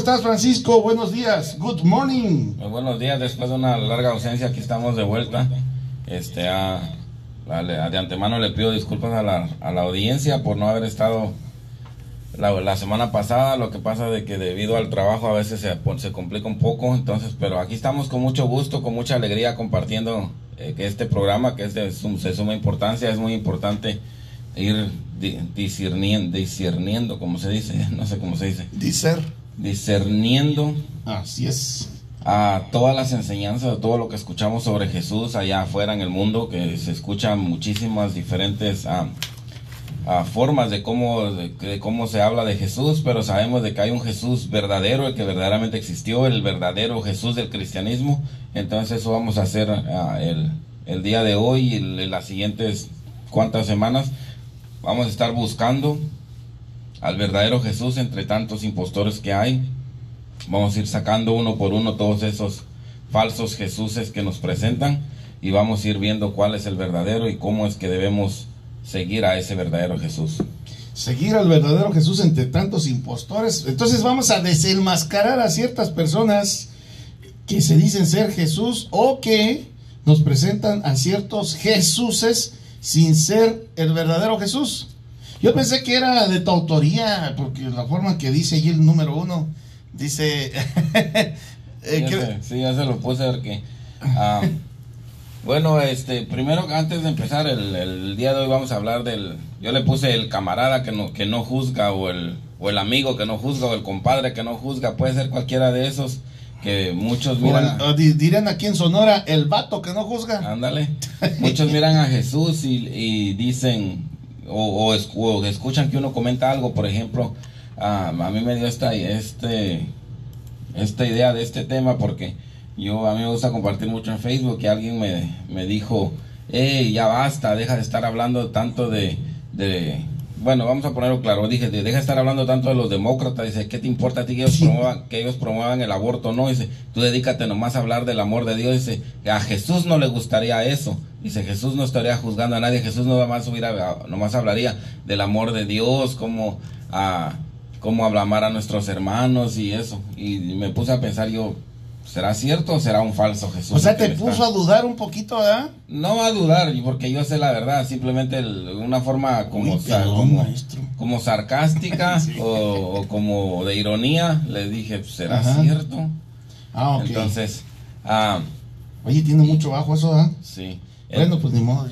estás, Francisco? Buenos días. Good morning. Muy buenos días. Después de una larga ausencia, aquí estamos de vuelta. Este, a, a- de antemano le pido disculpas a la, a la audiencia por no haber estado la, la semana pasada. Lo que pasa de que debido al trabajo a veces se, se complica un poco. Entonces, pero aquí estamos con mucho gusto, con mucha alegría compartiendo eh, que este programa que es de, de suma importancia. Es muy importante ir di- discerniendo, discerniendo, como se dice, no sé cómo se dice, Dicer. Discerniendo Así es. a todas las enseñanzas, a todo lo que escuchamos sobre Jesús allá afuera en el mundo, que se escuchan muchísimas diferentes ah, ah, formas de cómo, de, de cómo se habla de Jesús, pero sabemos de que hay un Jesús verdadero, el que verdaderamente existió, el verdadero Jesús del cristianismo. Entonces eso vamos a hacer ah, el, el día de hoy y el- las siguientes cuantas semanas. Vamos a estar buscando al verdadero Jesús entre tantos impostores que hay. Vamos a ir sacando uno por uno todos esos falsos Jesuses que nos presentan y vamos a ir viendo cuál es el verdadero y cómo es que debemos seguir a ese verdadero Jesús. Seguir al verdadero Jesús entre tantos impostores. Entonces vamos a desenmascarar a ciertas personas que se dicen ser Jesús o que nos presentan a ciertos Jesuses sin ser el verdadero Jesús. Yo pensé que era de tu autoría, porque la forma que dice allí el número uno, dice... eh, Sí, ya se- sí, ya se lo puse porque... ah, bueno, este, primero antes de empezar el, el día de hoy vamos a hablar del... Yo le puse el camarada que no, que no juzga o el, o el amigo que no juzga o el compadre que no juzga. Puede ser cualquiera de esos que muchos miran... el- o di- dirían aquí en Sonora, el vato que no juzga. Ándale. Muchos miran a Jesús y, y dicen o, o es- o escuchan que uno comenta algo, por ejemplo, ah, a mí me dio esta este esta idea de este tema porque yo a mí me gusta compartir mucho en Facebook que alguien me, me dijo, hey, ya basta, deja de estar hablando tanto de bueno, vamos a ponerlo claro, dije, de- deja de estar hablando tanto de los demócratas, dice, ¿qué te importa a ti que ellos, promuevan, que ellos promuevan el aborto? No, dice, tú dedícate nomás a hablar del amor de Dios, dice, a Jesús no le gustaría eso, dice, Jesús no estaría juzgando a nadie, Jesús no nomás, hubiera, nomás hablaría del amor de Dios, como a cómo ablamar a nuestros hermanos y eso, y me puse a pensar yo, ¿será cierto o será un falso Jesús? O sea, te puso a dudar un poquito, ¿verdad? no a dudar, porque yo sé la verdad, simplemente el- una forma como, Uy, perdón, como, maestro. como sarcástica o, o como de ironía, le dije, pues, ¿será Ajá. cierto? Ah, ok. Entonces, ah, Oye, tiene mucho bajo eso, ¿verdad? sí. Bueno, pues ni modo.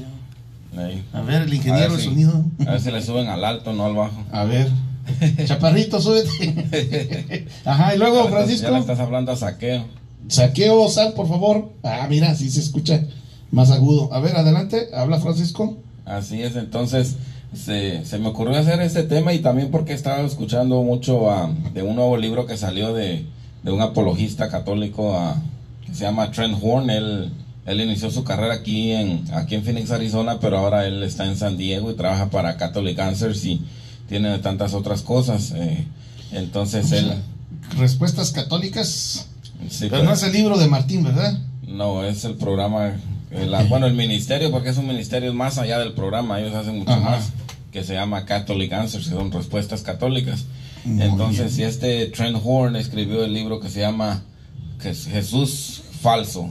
Ahí. A ver, el ingeniero A ver de si- sonido. A ver si le suben al alto, no al bajo. A ver. Chaparrito, súbete. Ajá, y luego, Ya le Francisco. estás hablando a saqueo. Saqueo, sal, por favor. Ah, mira, sí se escucha más agudo. A ver, adelante. Habla, Francisco. Así es, entonces se, se me ocurrió hacer este tema y también porque estaba escuchando mucho ah, de un nuevo libro que salió de, de un apologista católico ah, que se llama Trent Horn. Él, él inició su carrera aquí en, aquí en Phoenix, Arizona, pero ahora él está en San Diego y trabaja para Catholic Answers y tiene tantas otras cosas. eh, entonces él... Respuestas católicas. Sí, Pero no es el libro de Martín, ¿verdad? No, es el programa, eh, la- bueno, el ministerio, porque es un ministerio más allá del programa, ellos hacen mucho Ajá. más, que se llama Catholic Answers, que son respuestas católicas. Muy Entonces, bien. si este Trent Horn escribió el libro que se llama Jesús Falso,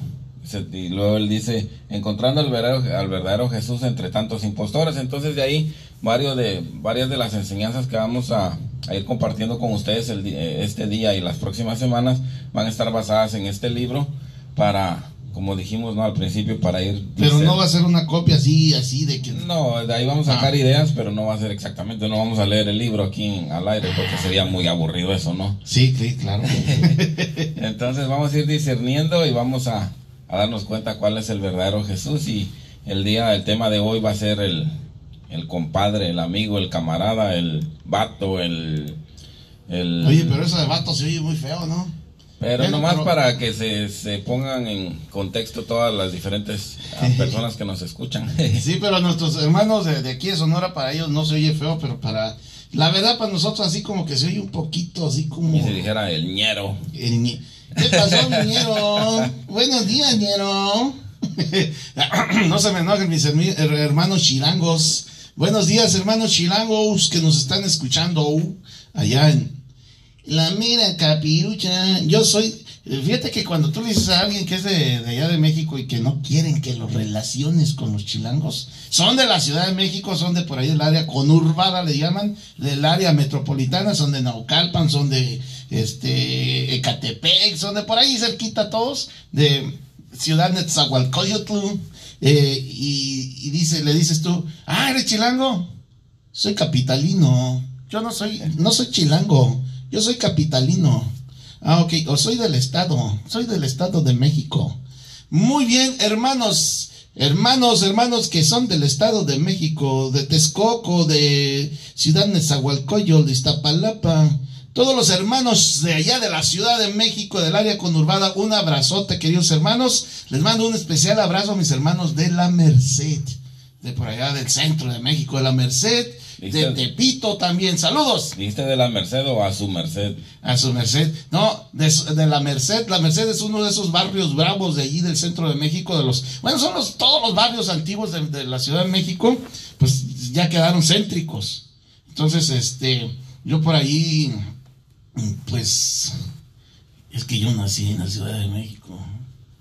y luego él dice, encontrando al verdadero, al verdadero Jesús entre tantos impostores. Entonces, de ahí, varios de, varias de las enseñanzas que vamos a, a ir compartiendo con ustedes el eh, este día y las próximas semanas van a estar basadas en este libro para, como dijimos ¿no? al principio, para ir... Pero no va a ser una copia así, así de que. No, de ahí vamos a sacar Ah. ideas, pero no va a ser exactamente, no vamos a leer el libro aquí en- al aire porque sería muy aburrido eso, ¿no? Sí, sí, claro. Entonces vamos a ir discerniendo y vamos a, a darnos cuenta cuál es el verdadero Jesús y el día, el tema de hoy va a ser el, el compadre, el amigo, el camarada, el vato, el... el Oye, pero eso de vato se oye muy feo, ¿no? pero bueno, nomás pero- para que se, se pongan en contexto todas las diferentes ah, personas que nos escuchan. Sí, pero nuestros hermanos de, de aquí de Sonora, para ellos no se oye feo, pero para. La verdad, para nosotros, así como que se oye un poquito, así como. y se dijera el ñero. El ñe- ¿Qué pasó, ñero? Buenos días, ñero. no se me enojen mis hermanos chilangos. Buenos días, hermanos chilangos que nos están escuchando allá en, la mera capirucha. Yo soy, fíjate que cuando tú le dices a alguien que es de, allá de México y que no quieren que los relaciones con los chilangos, son de la Ciudad de México, son de por ahí del área conurbada, le llaman, del área metropolitana, son de Naucalpan, son de este Ecatepec, son de por ahí cerquita todos, de Ciudad Netzahualcoyotl, eh, y, dice, le dices tú, ah, eres chilango, soy capitalino, yo no soy, no soy chilango. Yo soy capitalino. Ah, ok. O soy del Estado. Soy del Estado de México. Muy bien, hermanos. Hermanos, hermanos que son del Estado de México, de Texcoco, de Ciudad Nezahualcóyotl, de Iztapalapa. Todos los hermanos de allá de la Ciudad de México, del área conurbada, un abrazote, queridos hermanos. Les mando un especial abrazo a mis hermanos de la Merced, de por allá del centro de México, de la Merced de Tepito también. Saludos. ¿Dijiste de la Merced o a su Merced? A su Merced. No, de, de, la Merced. La Merced es uno de esos barrios bravos de allí del centro de México. De los, bueno, son los, todos los barrios antiguos de, de la Ciudad de México, pues ya quedaron céntricos. Entonces, este, yo por ahí, pues, es que yo nací en la Ciudad de México.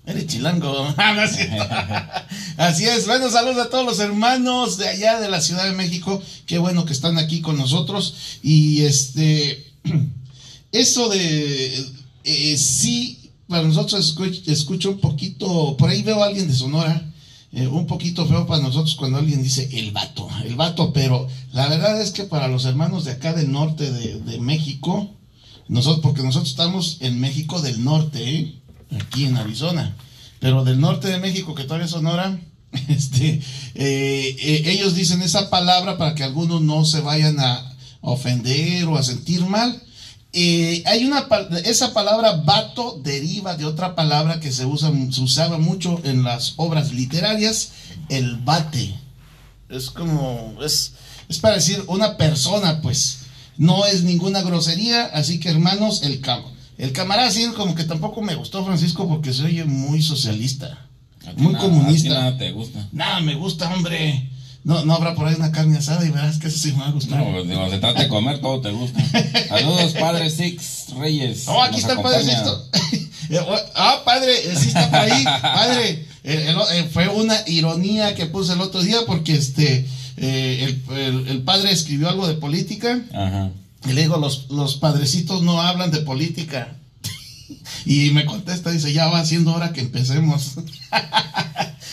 Eres chilango. Así es. Bueno, saludos a todos los hermanos de allá de la Ciudad de México. Qué bueno que están aquí con nosotros. Y este, eso de, eh, sí, para nosotros escucho, un poquito, por ahí veo a alguien de Sonora. Eh, un poquito feo para nosotros cuando alguien dice el vato, el vato, pero la verdad es que para los hermanos de acá del norte de, de México, nosotros, porque nosotros estamos en México del norte, ¿eh? aquí en Arizona, pero del norte de México, que todavía es Sonora, este, eh, eh, ellos dicen esa palabra para que algunos no se vayan a ofender o a sentir mal. Hay una esa palabra vato deriva de otra palabra que se usa se usaba mucho en las obras literarias el bate es como es es para decir una persona pues no es ninguna grosería así que hermanos el campo el camarada sí, como que tampoco me gustó Francisco porque se oye muy socialista, muy comunista. nada te gusta. Nada me gusta, hombre. No, no habrá por ahí una carne asada y verás que eso sí me va a gustar. No, digo, se trata de comer, todo te gusta. Saludos, Padre Six Reyes. Oh, aquí está el Padre Sixto. ah, Padre, sí está por ahí. Padre, eh, fue una ironía que puse el otro día porque este eh, el, el, padre escribió algo de política. Ajá. Y le digo, los, los padrecitos no hablan de política. y me contesta, dice, ya va siendo hora que empecemos.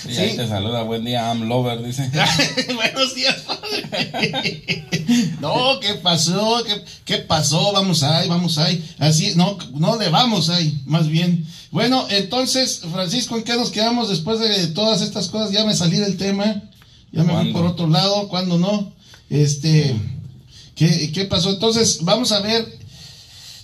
Y ahí te saluda, buen día, I'm lover, dice. Buenos días, padre. no, ¿qué pasó? ¿Qué, ¿Qué, pasó? Vamos ahí, vamos ahí. Así, no, no le vamos ahí, más bien. Bueno, entonces, Francisco, ¿en qué nos quedamos después de todas estas cosas? Ya me salí del tema, ya me fui por otro lado, ¿cuándo no? Este... ¿Qué, pasó? Entonces, vamos a ver,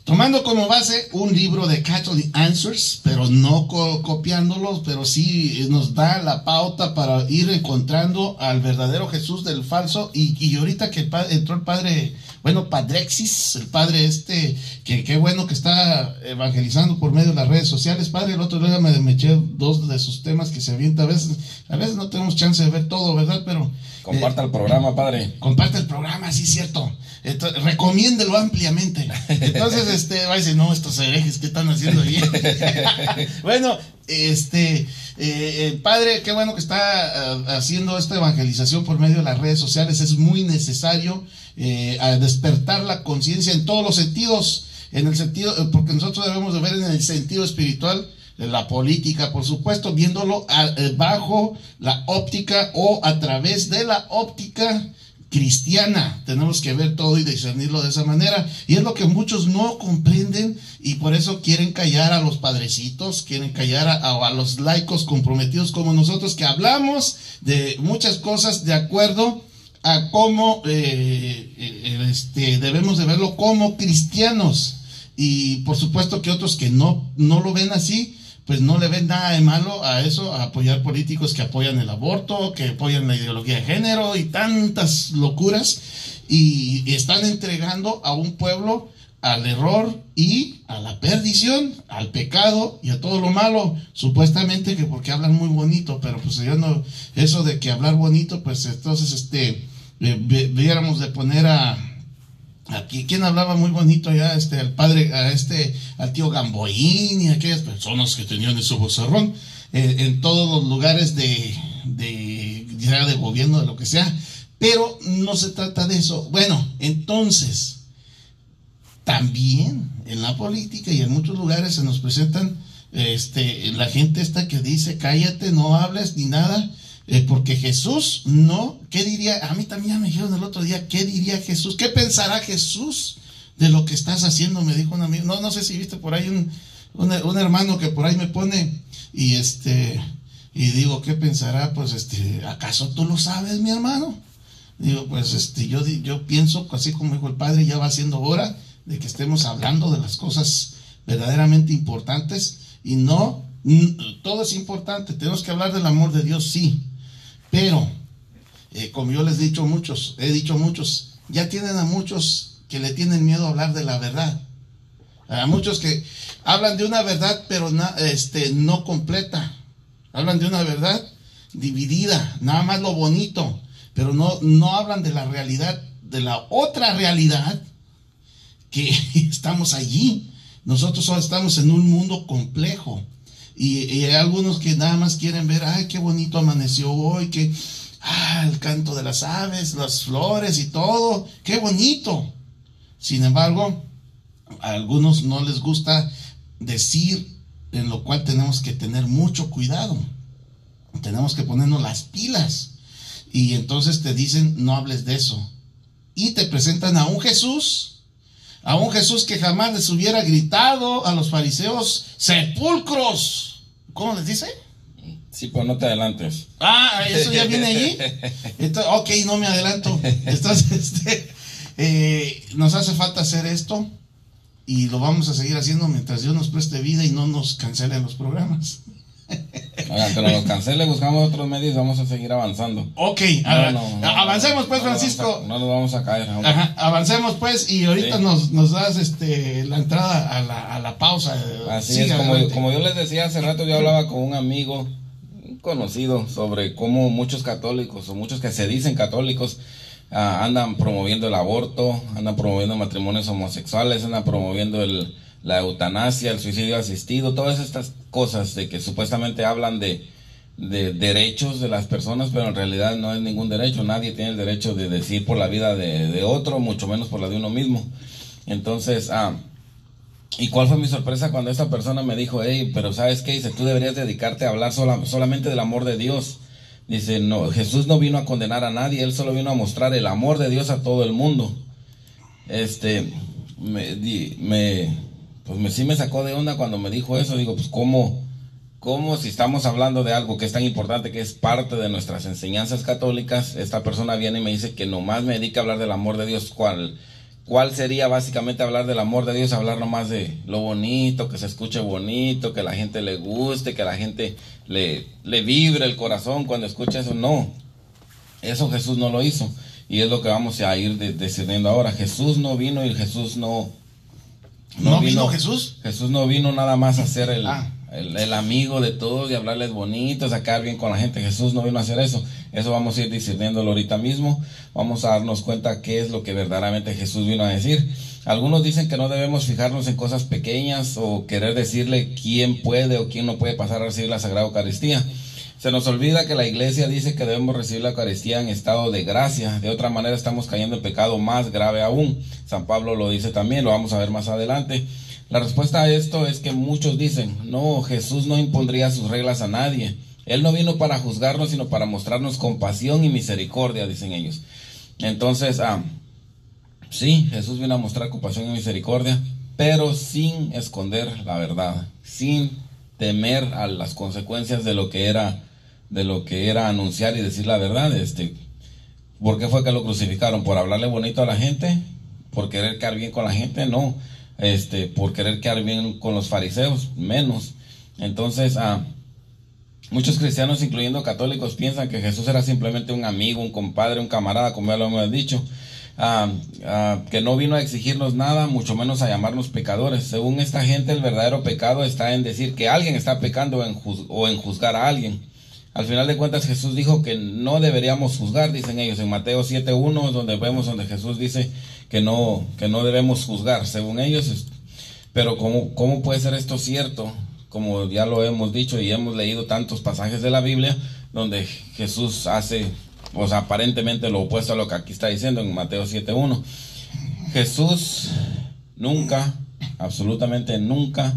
tomando como base un libro de Catholic Answers, pero no copiándolos, pero sí nos da la pauta para ir encontrando al verdadero Jesús del falso. Y, y ahorita que entró el padre, bueno, Padrexis, el padre este, que qué bueno que está evangelizando por medio de las redes sociales. Padre, el otro día me, me eché dos de sus temas que se avienta a veces. A veces no tenemos chance de ver todo, ¿verdad? Pero Comparta el programa, padre. Comparte el programa, sí, cierto. Entonces, recomiéndelo ampliamente. Entonces, este, va a decir, no, estos herejes, ¿qué están haciendo ahí? bueno, este, eh, padre, qué bueno que está uh, haciendo esta evangelización por medio de las redes sociales. Es muy necesario eh, a despertar la conciencia en todos los sentidos. En el sentido, eh, porque nosotros debemos de ver en el sentido espiritual la política, por supuesto, viéndolo eh, bajo la óptica o a través de la óptica cristiana. Tenemos que ver todo y discernirlo de esa manera. Y es lo que muchos no comprenden y por eso quieren callar a los padrecitos, quieren callar a, los laicos comprometidos como nosotros, que hablamos de muchas cosas de acuerdo a cómo eh, eh, este, debemos de verlo como cristianos. Y por supuesto que otros que no, no lo ven así, pues no le ven nada de malo a eso, a apoyar políticos que apoyan el aborto, que apoyan la ideología de género y tantas locuras, y, están entregando a un pueblo al error y a la perdición, al pecado y a todo lo malo, supuestamente que porque hablan muy bonito, pero pues yo no, eso de que hablar bonito, pues entonces este, viéramos de poner a, Aquí, ¿quién hablaba muy bonito ya? Este, al padre, a este, al tío Gamboín y aquellas personas que tenían ese bozarrón eh, en todos los lugares de, de, ya de gobierno, de lo que sea. Pero no se trata de eso. Bueno, entonces, también en la política y en muchos lugares se nos presentan este, la gente esta que dice, cállate, no hables ni nada, eh, porque Jesús no, ¿qué diría? A mí también me dijeron el otro día, ¿qué diría Jesús? ¿Qué pensará Jesús de lo que estás haciendo? Me dijo un amigo, no, no sé si viste por ahí un, un, hermano que por ahí me pone y este, y digo, ¿qué pensará? Pues este, ¿acaso tú lo sabes, mi hermano? Digo, pues este, yo, yo pienso, así como dijo el padre, ya va siendo hora de que estemos hablando de las cosas verdaderamente importantes y no, todo es importante, tenemos que hablar del amor de Dios, sí, pero, eh, como yo les he dicho muchos, he dicho muchos, ya tienen a muchos que le tienen miedo a hablar de la verdad. A muchos que hablan de una verdad, pero este, no completa. Hablan de una verdad dividida, nada más lo bonito, pero no, no hablan de la realidad, de la otra realidad que estamos allí. Nosotros solo estamos en un mundo complejo. Y, hay algunos que nada más quieren ver, ay, qué bonito amaneció hoy, que, ah, el canto de las aves, las flores y todo, qué bonito. Sin embargo, a algunos no les gusta decir en lo cual tenemos que tener mucho cuidado. Tenemos que ponernos las pilas. Y entonces te dicen, no hables de eso. Y te presentan a un Jesús a un Jesús que jamás les hubiera gritado a los fariseos, sepulcros. ¿Cómo les dice? Sí, pues no te adelantes. Ah, eso ya viene allí. Entonces, ok, no me adelanto. Entonces, este, eh, nos hace falta hacer esto y lo vamos a seguir haciendo mientras Dios nos preste vida y no nos cancelen los programas. Oigan, que nos cancele, buscamos otros medios y vamos a seguir avanzando. Ok, avancemos pues, Francisco. no nos vamos a caer. avancemos pues y ahorita nos, nos, das este, la entrada a la, a la pausa. Así es, como, como, yo les decía hace rato, yo hablaba con un amigo conocido sobre cómo muchos católicos o muchos que se dicen católicos ah, andan promoviendo el aborto, andan promoviendo matrimonios homosexuales, andan promoviendo el la eutanasia, el suicidio asistido, todas estas cosas de que supuestamente hablan de, de derechos de las personas, pero en realidad no es ningún derecho. Nadie tiene el derecho de decir por la vida de, otro, mucho menos por la de uno mismo. Entonces, ah, ¿y cuál fue mi sorpresa cuando esta persona me dijo, hey, pero sabes qué? Dice, tú deberías dedicarte a hablar solamente del amor de Dios. Dice, no, Jesús no vino a condenar a nadie, él solo vino a mostrar el amor de Dios a todo el mundo. Este, me, me pues me, sí me sacó de onda cuando me dijo eso. Digo, pues cómo, cómo si estamos hablando de algo que es tan importante, que es parte de nuestras enseñanzas católicas, esta persona viene y me dice que nomás me dedica a hablar del amor de Dios. ¿Cuál, cuál sería básicamente hablar del amor de Dios? Hablar nomás de lo bonito, que se escuche bonito, que la gente le guste, que la gente le, le vibre el corazón cuando escucha eso. No, eso Jesús no lo hizo. Y es lo que vamos a ir decidiendo ahora. Jesús no vino y Jesús no, ¿No, vino, Jesús? Jesús no vino nada más a ser ah. el, el, amigo de todos y hablarles bonito, sacar bien con la gente. Jesús no vino a hacer eso. Eso vamos a ir discerniéndolo ahorita mismo. Vamos a darnos cuenta qué es lo que verdaderamente Jesús vino a decir. Algunos dicen que no debemos fijarnos en cosas pequeñas o querer decirle quién puede o quién no puede pasar a recibir la Sagrada Eucaristía. Se nos olvida que la iglesia dice que debemos recibir la Eucaristía en estado de gracia. De otra manera estamos cayendo en pecado más grave aún. San Pablo lo dice también, lo vamos a ver más adelante. La respuesta a esto es que muchos dicen, no, Jesús no impondría sus reglas a nadie. Él no vino para juzgarnos, sino para mostrarnos compasión y misericordia, dicen ellos. Entonces, ah, sí, Jesús vino a mostrar compasión y misericordia, pero sin esconder la verdad, sin temer a las consecuencias de lo que era de lo que era anunciar y decir la verdad. Este, ¿Por qué fue que lo crucificaron? ¿Por hablarle bonito a la gente? ¿Por querer quedar bien con la gente? No. Este, por querer quedar bien con los fariseos, menos. Entonces, ah, muchos cristianos, incluyendo católicos, piensan que Jesús era simplemente un amigo, un compadre, un camarada, como ya lo hemos dicho. Ah, ah, que no vino a exigirnos nada, mucho menos a llamarnos pecadores. Según esta gente, el verdadero pecado está en decir que alguien está pecando o en juzgar a alguien. Al final de cuentas Jesús dijo que no deberíamos juzgar, dicen ellos, en Mateo 7.1, donde vemos donde Jesús dice que no, que no debemos juzgar, según ellos. Pero ¿cómo, ¿cómo puede ser esto cierto? Como ya lo hemos dicho y hemos leído tantos pasajes de la Biblia donde Jesús hace, pues aparentemente lo opuesto a lo que aquí está diciendo en Mateo 7.1. Jesús nunca, absolutamente nunca,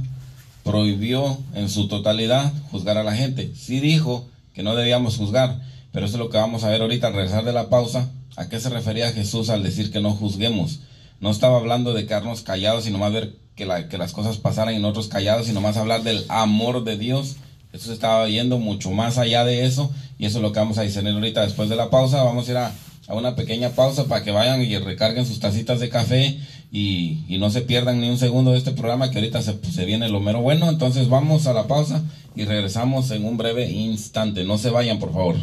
prohibió en su totalidad juzgar a la gente. Sí dijo que no debíamos juzgar, pero eso es lo que vamos a ver ahorita al regresar de la pausa. ¿A qué se refería Jesús al decir que no juzguemos? No estaba hablando de quedarnos callados y nomás ver que, la, que las cosas pasaran y nosotros callados, sino más hablar del amor de Dios. Eso se estaba yendo mucho más allá de eso y eso es lo que vamos a discernir ahorita después de la pausa. Vamos a ir a, a una pequeña pausa para que vayan y recarguen sus tacitas de café y, y, no se pierdan ni un segundo de este programa que ahorita se, se viene lo mero bueno. Entonces vamos a la pausa y regresamos en un breve instante. No se vayan, por favor.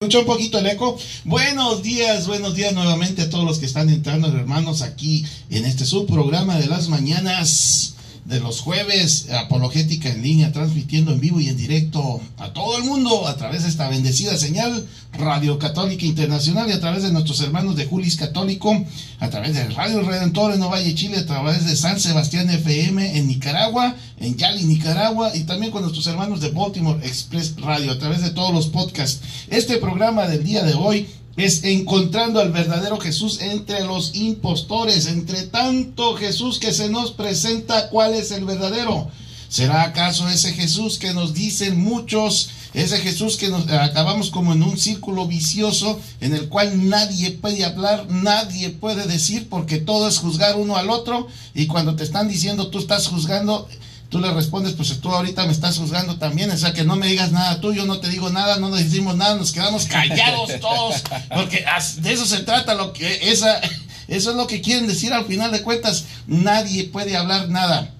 Escucha un poquito el eco. Buenos días, buenos días nuevamente a todos los que están entrando, hermanos, aquí en este subprograma de las mañanas de los jueves, apologética en línea, transmitiendo en vivo y en directo a todo el mundo a través de esta bendecida señal Radio Católica Internacional y a través de nuestros hermanos de Julis Católico, a través de Radio Redentor en Ovalle, Chile, a través de San Sebastián FM en Nicaragua, en Yali, Nicaragua, y también con nuestros hermanos de Baltimore Express Radio, a través de todos los podcasts. Este programa del día de hoy es encontrando al verdadero Jesús entre los impostores, entre tanto Jesús que se nos presenta, ¿cuál es el verdadero? ¿Será acaso ese Jesús que nos dicen muchos, ese Jesús que nos acabamos como en un círculo vicioso en el cual nadie puede hablar, nadie puede decir porque todo es juzgar uno al otro. Y cuando te están diciendo tú estás juzgando, tú le respondes, pues tú ahorita me estás juzgando también, o sea que no me digas nada tú, yo no te digo nada, no nos decimos nada, nos quedamos callados todos, porque de eso se trata, lo que esa, eso es lo que quieren decir al final de cuentas, nadie puede hablar nada.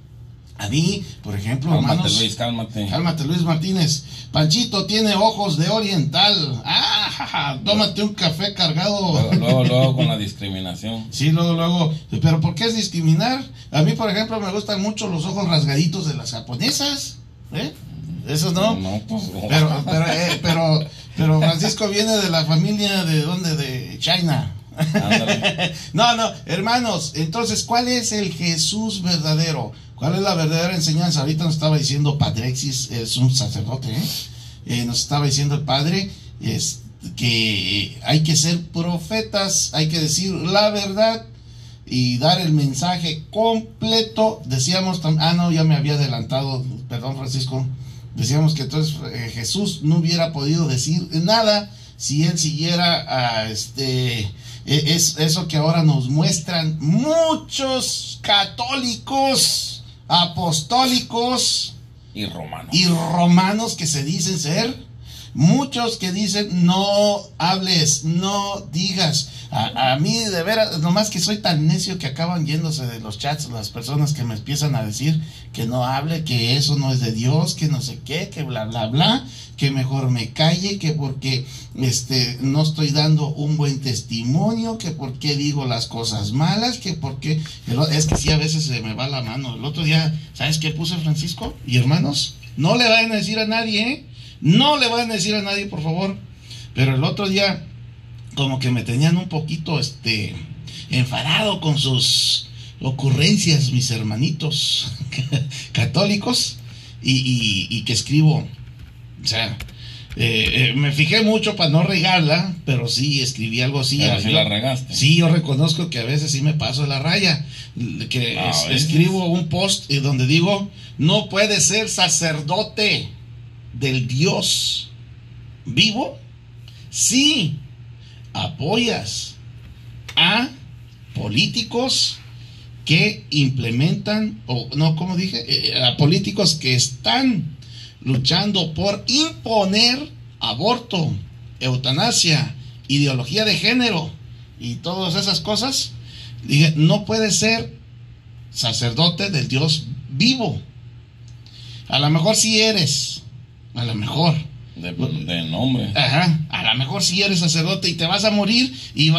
A mí, por ejemplo, Cálmate, hermanos, Luis, cálmate. Cálmate, Luis Martínez. Panchito tiene ojos de oriental. Ah, jaja, tómate un café cargado. Luego, luego, luego con la discriminación. Sí, luego, luego. Pero ¿por qué es discriminar? A mí, por ejemplo, me gustan mucho los ojos rasgaditos de las japonesas. ¿Eh? Esos no. No, pues, Pero, pero, eh, pero, pero Francisco viene de la familia de dónde? De China. No, no, hermanos, entonces, ¿cuál es el Jesús verdadero? ¿Cuál es la verdadera enseñanza? Ahorita nos estaba diciendo Padrexis, es un sacerdote, ¿eh? Eh, nos estaba diciendo el Padre es, que hay que ser profetas, hay que decir la verdad y dar el mensaje completo. Decíamos, ah, no, ya me había adelantado, perdón Francisco, decíamos que entonces eh, Jesús no hubiera podido decir nada si él siguiera a este e- es eso que ahora nos muestran muchos católicos apostólicos Y romano. y romanos que se dicen ser, muchos que dicen no hables, no digas. A, mí de veras, nomás que soy tan necio que acaban yéndose de los chats las personas que me empiezan a decir que no hable, que eso no es de Dios, que no sé qué, que bla bla bla, que mejor me calle, que porque este no estoy dando un buen testimonio, que porque digo las cosas malas, que porque es que sí a veces se me va la mano. El otro día, ¿sabes qué puse Francisco? Y hermanos, no le vayan a decir a nadie, ¿eh? No le vayan a decir a nadie, por favor. Pero el otro día como que me tenían un poquito este enfadado con sus ocurrencias mis hermanitos católicos y, y- y que escribo o sea eh, eh, me fijé mucho para no regarla pero sí escribí algo así Pero sí Yo- la regaste. sí yo reconozco que a veces sí me paso de la raya que es- escribo un post eh, donde digo no puede ser sacerdote del Dios vivo si apoyas a políticos que implementan, o no, como dije, Eh, a políticos que están luchando por imponer aborto, eutanasia, ideología de género y todas esas cosas. Dije, no puede ser sacerdote del Dios vivo. A lo mejor sí eres, a lo mejor. De, de nombre. Ajá, a lo mejor si eres sacerdote y te vas a morir y,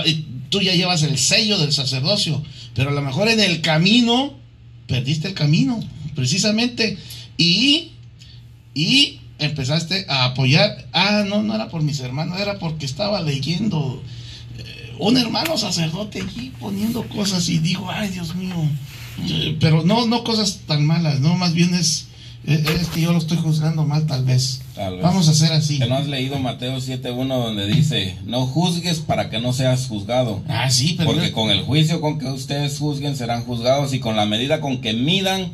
tú ya llevas el sello del sacerdocio, pero a lo mejor en el camino perdiste el camino, precisamente. Y, y empezaste a apoyar. Ah, no, no era por mis hermanos, era porque estaba leyendo eh, un hermano sacerdote allí poniendo cosas y digo, ay Dios mío, eh, pero no, no cosas tan malas, no, más bien es, es, que yo lo estoy juzgando mal tal vez. Tal vez. Vamos a hacer así. Que no has leído Mateo 7.1 donde dice, no juzgues para que no seas juzgado. Ah, sí, pero Porque con el juicio con que ustedes juzguen serán juzgados y con la medida con que midan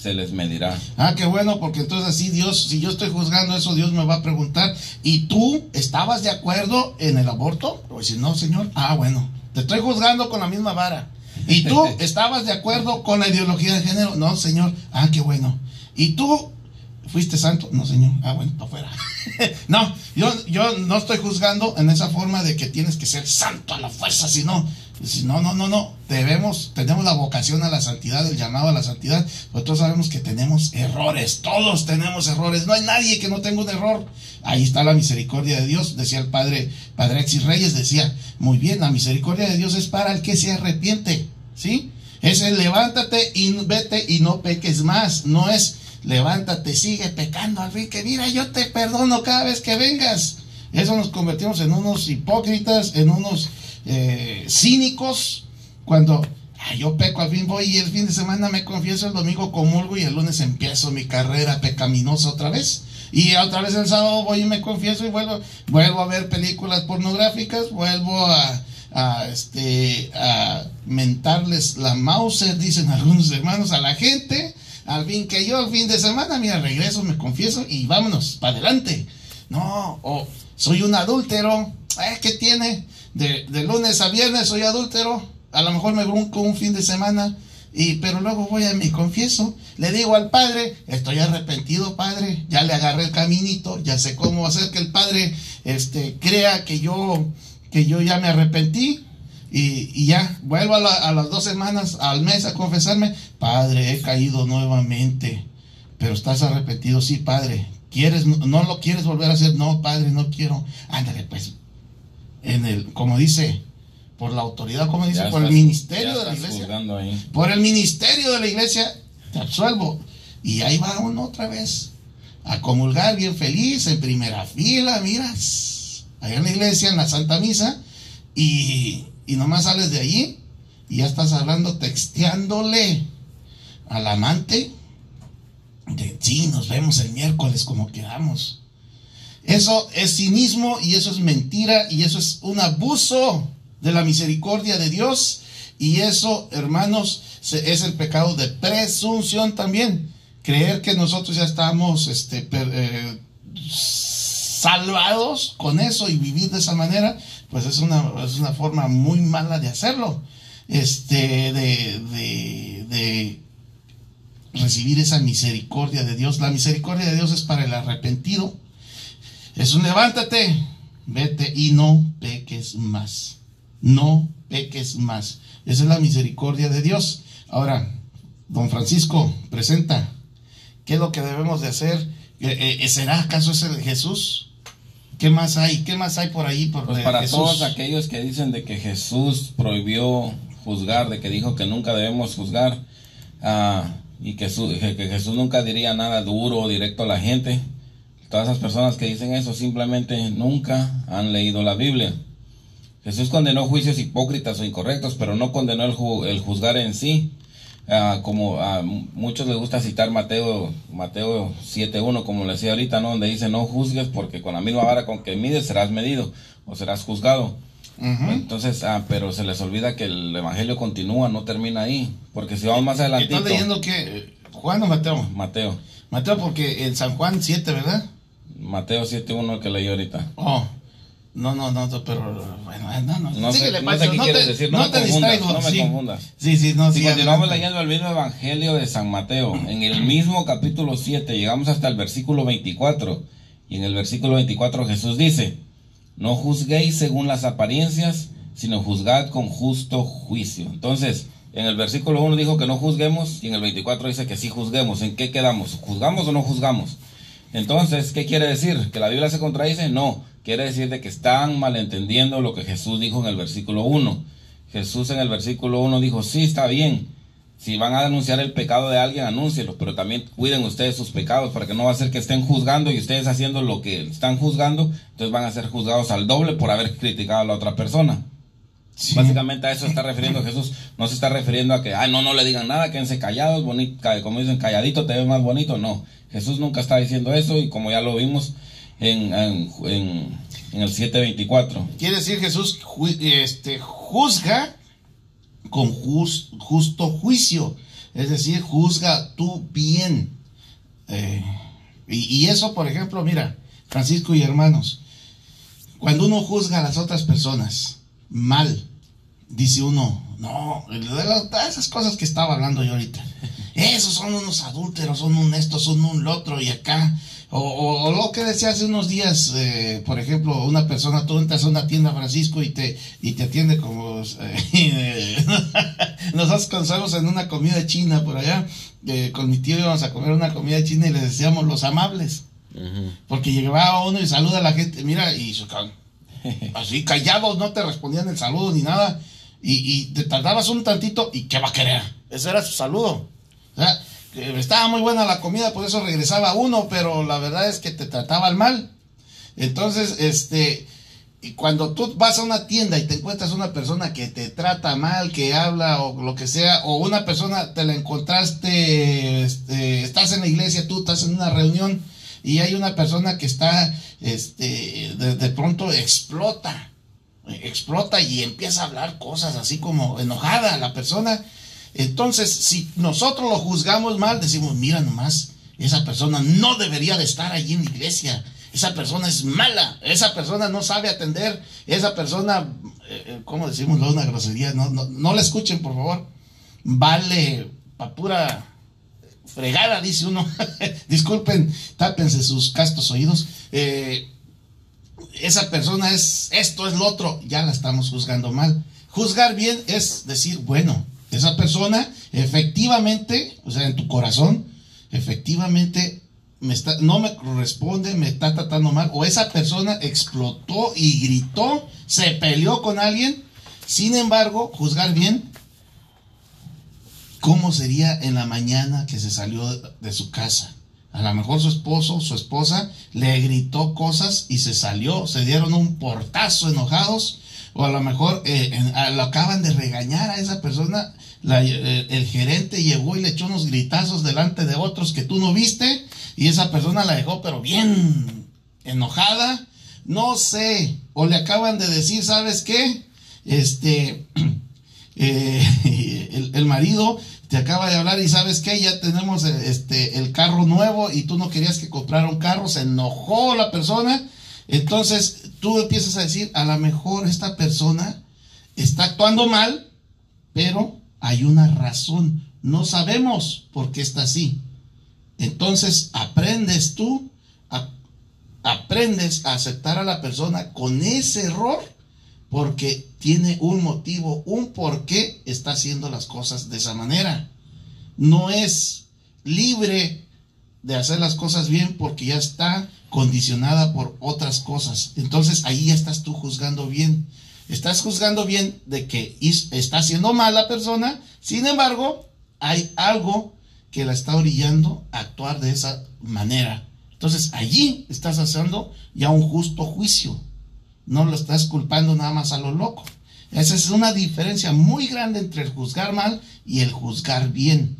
se les medirá. Ah, qué bueno, porque entonces así Dios, si yo estoy juzgando eso, Dios me va a preguntar, ¿y tú estabas de acuerdo en el aborto? O si no, Señor, ah, bueno, te estoy juzgando con la misma vara. ¿Y tú estabas de acuerdo con la ideología de género? No, Señor, ah, qué bueno. ¿Y tú fuiste santo? No, Señor, ah, bueno, para afuera. no, yo, yo no estoy juzgando en esa forma de que tienes que ser santo a la fuerza, sino si no, no, no, no. Debemos, tenemos la vocación a la santidad, el llamado a la santidad. Todos sabemos que tenemos errores. Todos tenemos errores. No hay nadie que no tenga un error. Ahí está la misericordia de Dios. Decía el padre, padre Alexis Reyes, decía, muy bien, la misericordia de Dios es para el que se arrepiente. ¿Sí? Es el levántate y vete y no peques más. No es levántate, sigue pecando al fin que mira, yo te perdono cada vez que vengas. Eso nos convertimos en unos hipócritas, en unos eh, cínicos, cuando ah, yo peco al fin voy y el fin de semana me confieso, el domingo comulgo y el lunes empiezo mi carrera pecaminosa otra vez. Y otra vez el sábado voy y me confieso y vuelvo, vuelvo a ver películas pornográficas, vuelvo a, a, este, a mentarles la Mauser, dicen algunos hermanos, a la gente. Al fin que yo fin de semana, mira, regreso, me confieso y vámonos, para adelante. No, o soy un adúltero, eh, ¿qué tiene? De, lunes a viernes soy adúltero, a lo mejor me bronco un fin de semana, y, pero luego voy a mi confieso, le digo al padre, estoy arrepentido padre, ya le agarré el caminito, ya sé cómo hacer que el padre este, crea que yo, que yo ya me arrepentí, y, y, ya, vuelvo a, la, a, las dos semanas, al mes a confesarme, Padre, he caído nuevamente, pero estás arrepentido, sí, Padre, ¿quieres, no, no, lo quieres volver a hacer? No, Padre, no quiero, ándale, pues, en el, como dice, por la autoridad, como dice, por el ministerio de la iglesia, por el ministerio de la iglesia, te absuelvo, y ahí va uno otra vez, a comulgar bien feliz, en primera fila, miras, allá en la iglesia, en la Santa Misa, y, y nomás sales de allí y ya estás hablando, texteándole al amante de sí, nos vemos el miércoles como quedamos. Eso es cinismo y eso es mentira y eso es un abuso de la misericordia de Dios y eso, hermanos, es el pecado de presunción también. Creer que nosotros ya estamos este, eh, salvados con eso y vivir de esa manera, pues es una, es una forma muy mala de hacerlo. Este, de, de, recibir esa misericordia de Dios. La misericordia de Dios es para el arrepentido. Es un levántate, vete y no peques más. No peques más. Esa es la misericordia de Dios. Ahora, don Francisco, presenta. ¿Qué es lo que debemos de hacer? Eh, eh, ¿Será acaso ese de Jesús? ¿Qué más hay? ¿Qué más hay por ahí? Por Pues para Jesús? todos aquellos que dicen de que Jesús prohibió juzgar, de que dijo que nunca debemos juzgar, ah, y que, su- que- que Jesús nunca diría nada duro o directo a la gente, todas esas personas que dicen eso simplemente nunca han leído la Biblia. Jesús condenó juicios hipócritas o incorrectos, pero no condenó el, ju- el juzgar en sí. Ah, como a muchos les gusta citar Mateo Mateo 7.1, como le decía ahorita, ¿no? donde dice no juzgues porque con la misma vara con que mides serás medido o serás juzgado. Entonces, ah, pero se les olvida que el evangelio continúa, no termina ahí. Porque si vamos más adelantito, ¿Estás leyendo qué? ¿Juan o Mateo? Mateo, Mateo, porque en San Juan 7, ¿verdad? Mateo 7.1 que leí ahorita. Oh, no, no, no, pero bueno, no, no. No sé, no sé qué no quieres te- decir, no, no me te distraigo, no me sí. confundas. Sí, sí, no, Si sí, continuamos adelante. leyendo el mismo evangelio de San Mateo, en el mismo capítulo 7, llegamos hasta el versículo 24. Y en el versículo 24 Jesús dice, no juzguéis según las apariencias, sino juzgad con justo juicio. Entonces, en el versículo 1 dijo que no juzguemos y en el 24 dice que sí juzguemos. ¿En qué quedamos? ¿Juzgamos o no juzgamos? Entonces, ¿qué quiere decir? ¿Que la Biblia se contradice? No, quiere decir de que están malentendiendo lo que Jesús dijo en el versículo 1. Jesús en el versículo 1 dijo, sí, está bien, si van a denunciar el pecado de alguien, anúncielo, pero también cuiden ustedes sus pecados para que no va a ser que estén juzgando y ustedes haciendo lo que están juzgando, entonces van a ser juzgados al doble por haber criticado a la otra persona. Básicamente a eso está refiriendo Jesús. No se está refiriendo a que, ah, no, no le digan nada, quédense callados, bonito, como dicen, calladito te ves más bonito. No, Jesús nunca está diciendo eso y como ya lo vimos en, en, el 724. Quiere decir Jesús este, juzga con justo juicio, es decir, juzga tu bien. Eh, y, y eso, por ejemplo, mira, Francisco y hermanos, cuando uno juzga a las otras personas mal, dice uno, no, esas cosas que estaba hablando yo ahorita, esos son unos adúlteros, son un esto, son un otro, y acá, o, lo que decía hace unos días, eh, por ejemplo, una persona, tú entras a una tienda, Francisco, y te, y te atiende como, eh, nosotros conocemos en una comida china por allá, eh, con mi tío íbamos a comer una comida china y le decíamos los amables, porque llegaba uno y saluda a la gente, mira, y su, así callados, no te respondían el saludo ni nada, y, te tardabas un tantito, ¿y qué va a querer? Ese era su saludo. O sea, estaba muy buena la comida, por eso regresaba uno, pero la verdad es que te trataban mal. Entonces, este, y cuando tú vas a una tienda y te encuentras una persona que te trata mal, que habla o lo que sea, o una persona te la encontraste, este, estás en la iglesia, tú estás en una reunión y hay una persona que está, este, de, pronto explota, explota y empieza a hablar cosas así como enojada la persona. Entonces, si nosotros lo juzgamos mal, decimos, mira nomás, esa persona no debería de estar allí en la iglesia. Esa persona es mala, esa persona no sabe atender, esa persona, eh, eh, ¿cómo decimos? Una grosería, no, no, no la escuchen, por favor. Vale, pa' pura fregada, dice uno. Disculpen, tápense sus castos oídos. Eh, esa persona es esto, es lo otro, ya la estamos juzgando mal. Juzgar bien es decir, bueno, esa persona efectivamente, o sea, en tu corazón, efectivamente me está, no me corresponde, me está tratando mal, o esa persona explotó y gritó, se peleó con alguien. Sin embargo, juzgar bien ¿Cómo sería en la mañana que se salió de su casa? A lo mejor su esposo, su esposa, le gritó cosas y se salió, se dieron un portazo enojados, o a lo mejor eh, lo acaban de regañar a esa persona, eh, el gerente llegó y le echó unos gritazos delante de otros que tú no viste, y esa persona la dejó pero bien enojada, no sé, o le acaban de decir, ¿sabes qué? Este, eh, el, marido te acaba de hablar y sabes que ya tenemos este, el carro nuevo y tú no querías que comprara un carro, se enojó la persona, entonces tú empiezas a decir, a lo mejor esta persona está actuando mal, pero hay una razón, no sabemos por qué está así. Entonces aprendes tú, aprendes a aceptar a la persona con ese error porque tiene un motivo, un por qué está haciendo las cosas de esa manera. No es libre de hacer las cosas bien porque ya está condicionada por otras cosas. Entonces ahí ya estás tú juzgando bien. Estás juzgando bien de que está haciendo mal la persona, sin embargo, hay algo que la está orillando a actuar de esa manera. Entonces allí estás haciendo ya un justo juicio no lo estás culpando nada más a lo loco. Esa es una diferencia muy grande entre el juzgar mal y el juzgar bien.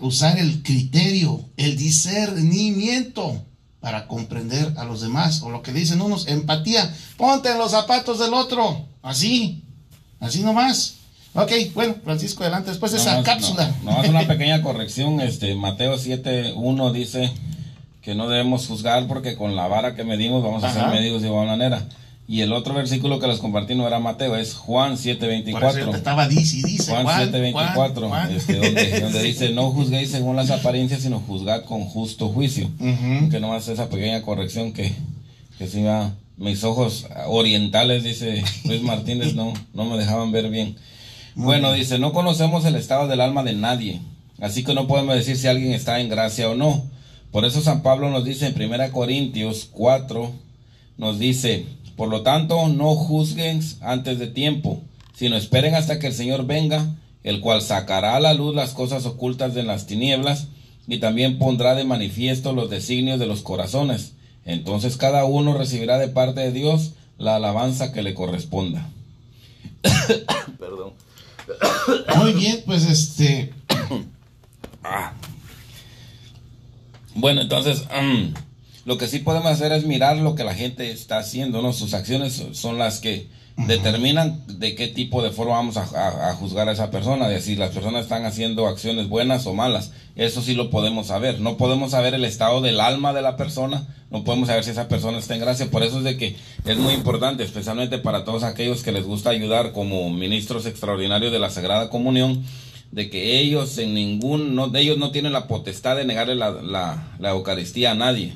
usar el criterio, el discernimiento para comprender a los demás. O lo que dicen unos, empatía. Ponte en los zapatos del otro. Así. Así nomás. Ok, bueno, Francisco, adelante. Después de esa cápsula. No, es una pequeña corrección. Este, Mateo 7.1 dice que no debemos juzgar porque con la vara que medimos vamos a ser medidos de igual manera. Y el otro versículo que les compartí no era Mateo, es Juan 7:24. Estaba dice, dice Juan, 7:24, este, donde, dice, no juzguéis según las apariencias, sino juzgad con justo juicio. Que no hace esa pequeña corrección que, que si va, mis ojos orientales, dice Luis Martínez, no, no me dejaban ver bien. bueno, dice, no conocemos el estado del alma de nadie, así que no podemos decir si alguien está en gracia o no. Por eso San Pablo nos dice en 1 Corintios 4, nos dice, por lo tanto, no juzguen antes de tiempo, sino esperen hasta que el Señor venga, el cual sacará a la luz las cosas ocultas de las tinieblas y también pondrá de manifiesto los designios de los corazones. Entonces cada uno recibirá de parte de Dios la alabanza que le corresponda. Perdón. Muy bien, pues este. Ah. Bueno, entonces, mm, lo que sí podemos hacer es mirar lo que la gente está haciendo, ¿no? Sus acciones son las que determinan de qué tipo de forma vamos a, juzgar a esa persona, de si las personas están haciendo acciones buenas o malas. Eso sí lo podemos saber. No podemos saber el estado del alma de la persona, no podemos saber si esa persona está en gracia. Por eso es de que es muy importante, especialmente para todos aquellos que les gusta ayudar como ministros extraordinarios de la Sagrada Comunión, de que ellos en ningún, no, de ellos no tienen la potestad de negarle la, la Eucaristía a nadie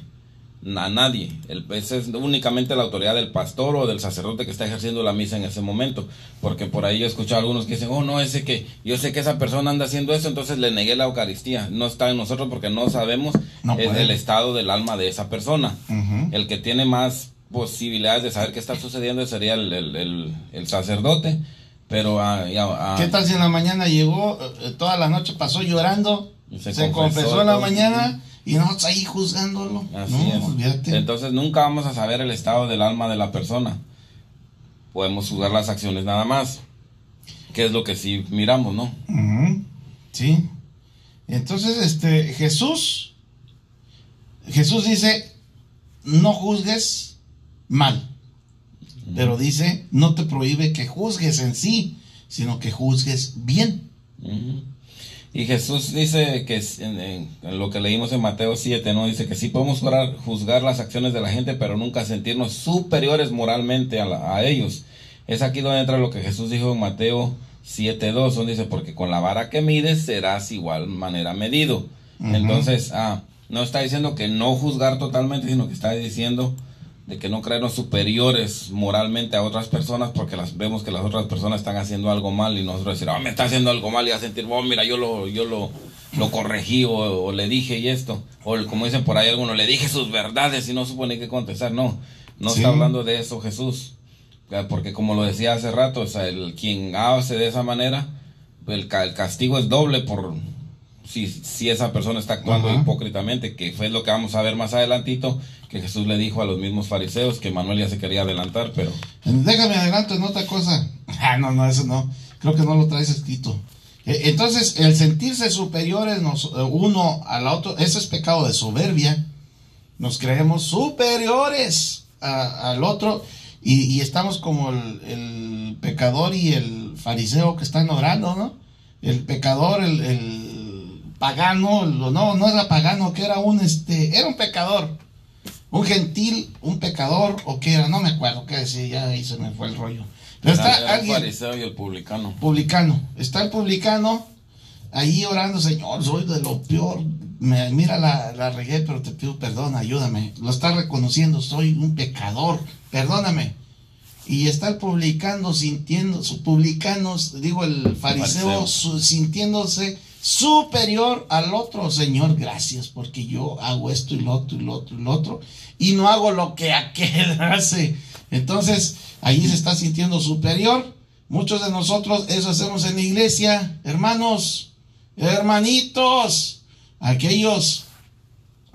a nadie. El, esa es únicamente la autoridad del pastor o del sacerdote que está ejerciendo la misa en ese momento. Porque por ahí yo he escuchado a algunos que dicen, oh, no, ese que yo sé que esa persona anda haciendo eso, entonces le negué la Eucaristía. No está en nosotros porque no sabemos el estado del alma de esa persona. El que tiene más posibilidades de saber qué está sucediendo sería el, sacerdote. Pero, ah, ah, ¿qué tal si en la mañana llegó, eh, toda la noche pasó llorando, se, confesó, en la mañana? Y nosotros ahí juzgándolo. Así es. Entonces nunca vamos a saber el estado del alma de la persona. Podemos juzgar las acciones nada más. Que es lo que sí miramos, ¿no? Sí. Entonces, este, Jesús, Jesús dice, no juzgues mal. Pero dice, no te prohíbe que juzgues en sí, sino que juzgues bien. Y Jesús dice que en, lo que leímos en Mateo 7, ¿no? Dice que sí podemos juzgar, las acciones de la gente, pero nunca sentirnos superiores moralmente a, ellos. Es aquí donde entra lo que Jesús dijo en Mateo 7, 2, donde dice, porque con la vara que mides serás igual manera medido. Entonces, ah, no está diciendo que no juzgar totalmente, sino que está diciendo de que no creernos superiores moralmente a otras personas porque las vemos que las otras personas están haciendo algo mal y nosotros decir, oh, me está haciendo algo mal y a sentir, oh, mira, yo lo, yo lo, lo corregí o, le dije y esto, o como dicen por ahí algunos, le dije sus verdades y no supone que contestar, no, no está hablando de eso Jesús, porque como lo decía hace rato, o sea, el quien hace de esa manera, el, el castigo es doble por si, si esa persona está actuando hipócritamente, que fue lo que vamos a ver más adelantito, que Jesús le dijo a los mismos fariseos, que Manuel ya se quería adelantar, pero... Déjame adelanto en otra cosa. Ah, no, no, eso no. Creo que no lo traes escrito. Eh, entonces, el sentirse superiores eh, uno al otro, ese es pecado de soberbia. Nos creemos superiores al otro y, estamos como el, el, pecador y el fariseo que están orando, ¿no? El pecador, el, el pagano, no, no era pagano, que era un, este, era un pecador un gentil, un pecador, o qué era, no me acuerdo qué decía, ya ahí se me fue el rollo. Pero está alguien. El fariseo y el publicano. Publicano. Está el publicano ahí orando, Señor, soy de lo peor. Me, mira, la, la regué, pero te pido perdón, ayúdame. Lo está reconociendo, soy un pecador, perdóname. Y está el publicano sintiendo, su publicano, digo, el fariseo, sintiéndose superior al otro. Señor, gracias porque yo hago esto y lo otro y lo otro y lo otro y no hago lo que aquel hace. Entonces, ahí se está sintiendo superior. Muchos de nosotros eso hacemos en la iglesia, hermanos, hermanitos, aquellos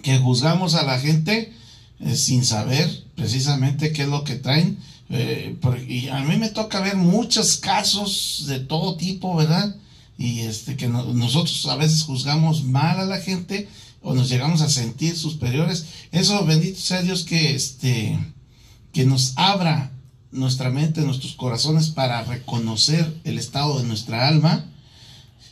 que juzgamos a la gente eh, sin saber precisamente qué es lo que traen. Eh, y a mí me toca ver muchos casos de todo tipo, ¿verdad? Y este que nosotros a veces juzgamos mal a la gente o nos llegamos a sentir superiores. Eso bendito sea Dios que este que nos abra nuestra mente nuestros corazones para reconocer el estado de nuestra alma.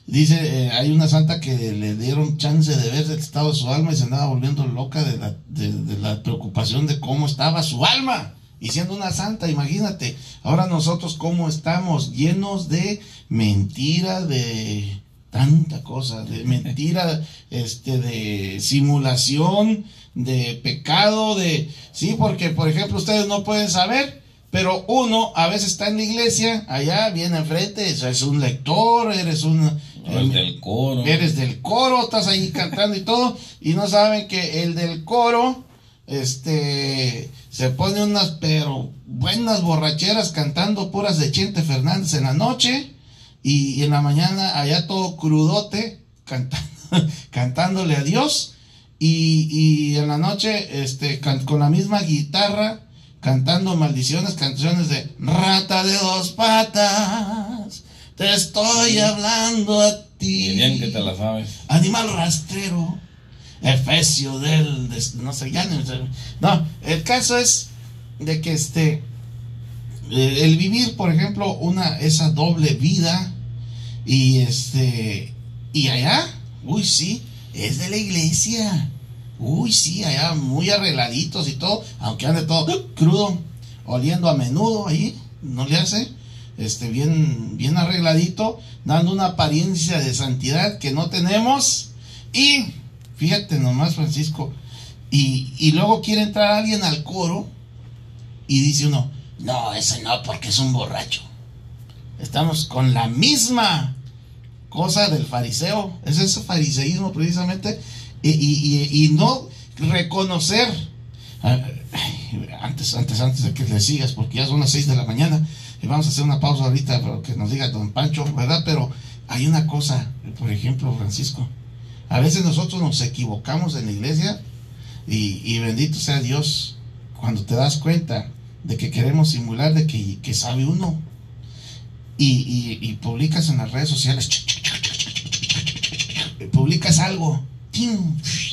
Dice eh, hay una santa que le dieron chance de ver el estado de su alma y se andaba volviendo loca de la, de la preocupación de cómo estaba su alma y siendo una santa, imagínate, ahora nosotros cómo estamos llenos de mentira, de tanta cosa, de mentira, este, de simulación, de pecado, de, sí, porque por ejemplo ustedes no pueden saber, pero uno a veces está en la iglesia, allá viene enfrente, es un lector, eres un... Eres del coro. Eres del coro, estás ahí cantando y todo, y no saben que el del coro este, se pone unas, pero buenas borracheras cantando puras de Chente Fernández en la noche. y, en la mañana allá todo crudote, cantando, cantándole a Dios, y, y en la noche este, con la misma guitarra, cantando maldiciones, canciones de rata de dos patas, te estoy hablando a ti. bien que te la sabes. Animal rastrero, efesio del, no sé, ya no, no, el caso es de que este, eh, el vivir, por ejemplo, una, esa doble vida, y este, y allá, uy, sí, es de la iglesia. Uy, sí, allá muy arregladitos y todo, aunque ande todo crudo, oliendo a menudo ahí, no le hace, este, bien, bien arregladito, dando una apariencia de santidad que no tenemos. Y, fíjate nomás, Francisco, y, y luego quiere entrar alguien al coro y dice uno, no, ese no, porque es un borracho. Estamos con la misma cosa del fariseo, es ese fariseísmo precisamente, y, no reconocer, antes, antes, antes de que le sigas, porque ya son las 6 de la mañana, y vamos a hacer una pausa ahorita para que nos diga don Pancho, ¿verdad? Pero hay una cosa, por ejemplo, Francisco, a veces nosotros nos equivocamos en la iglesia y, bendito sea Dios cuando te das cuenta de que queremos simular de que, sabe uno y, y, publicas en las redes sociales, publicas algo y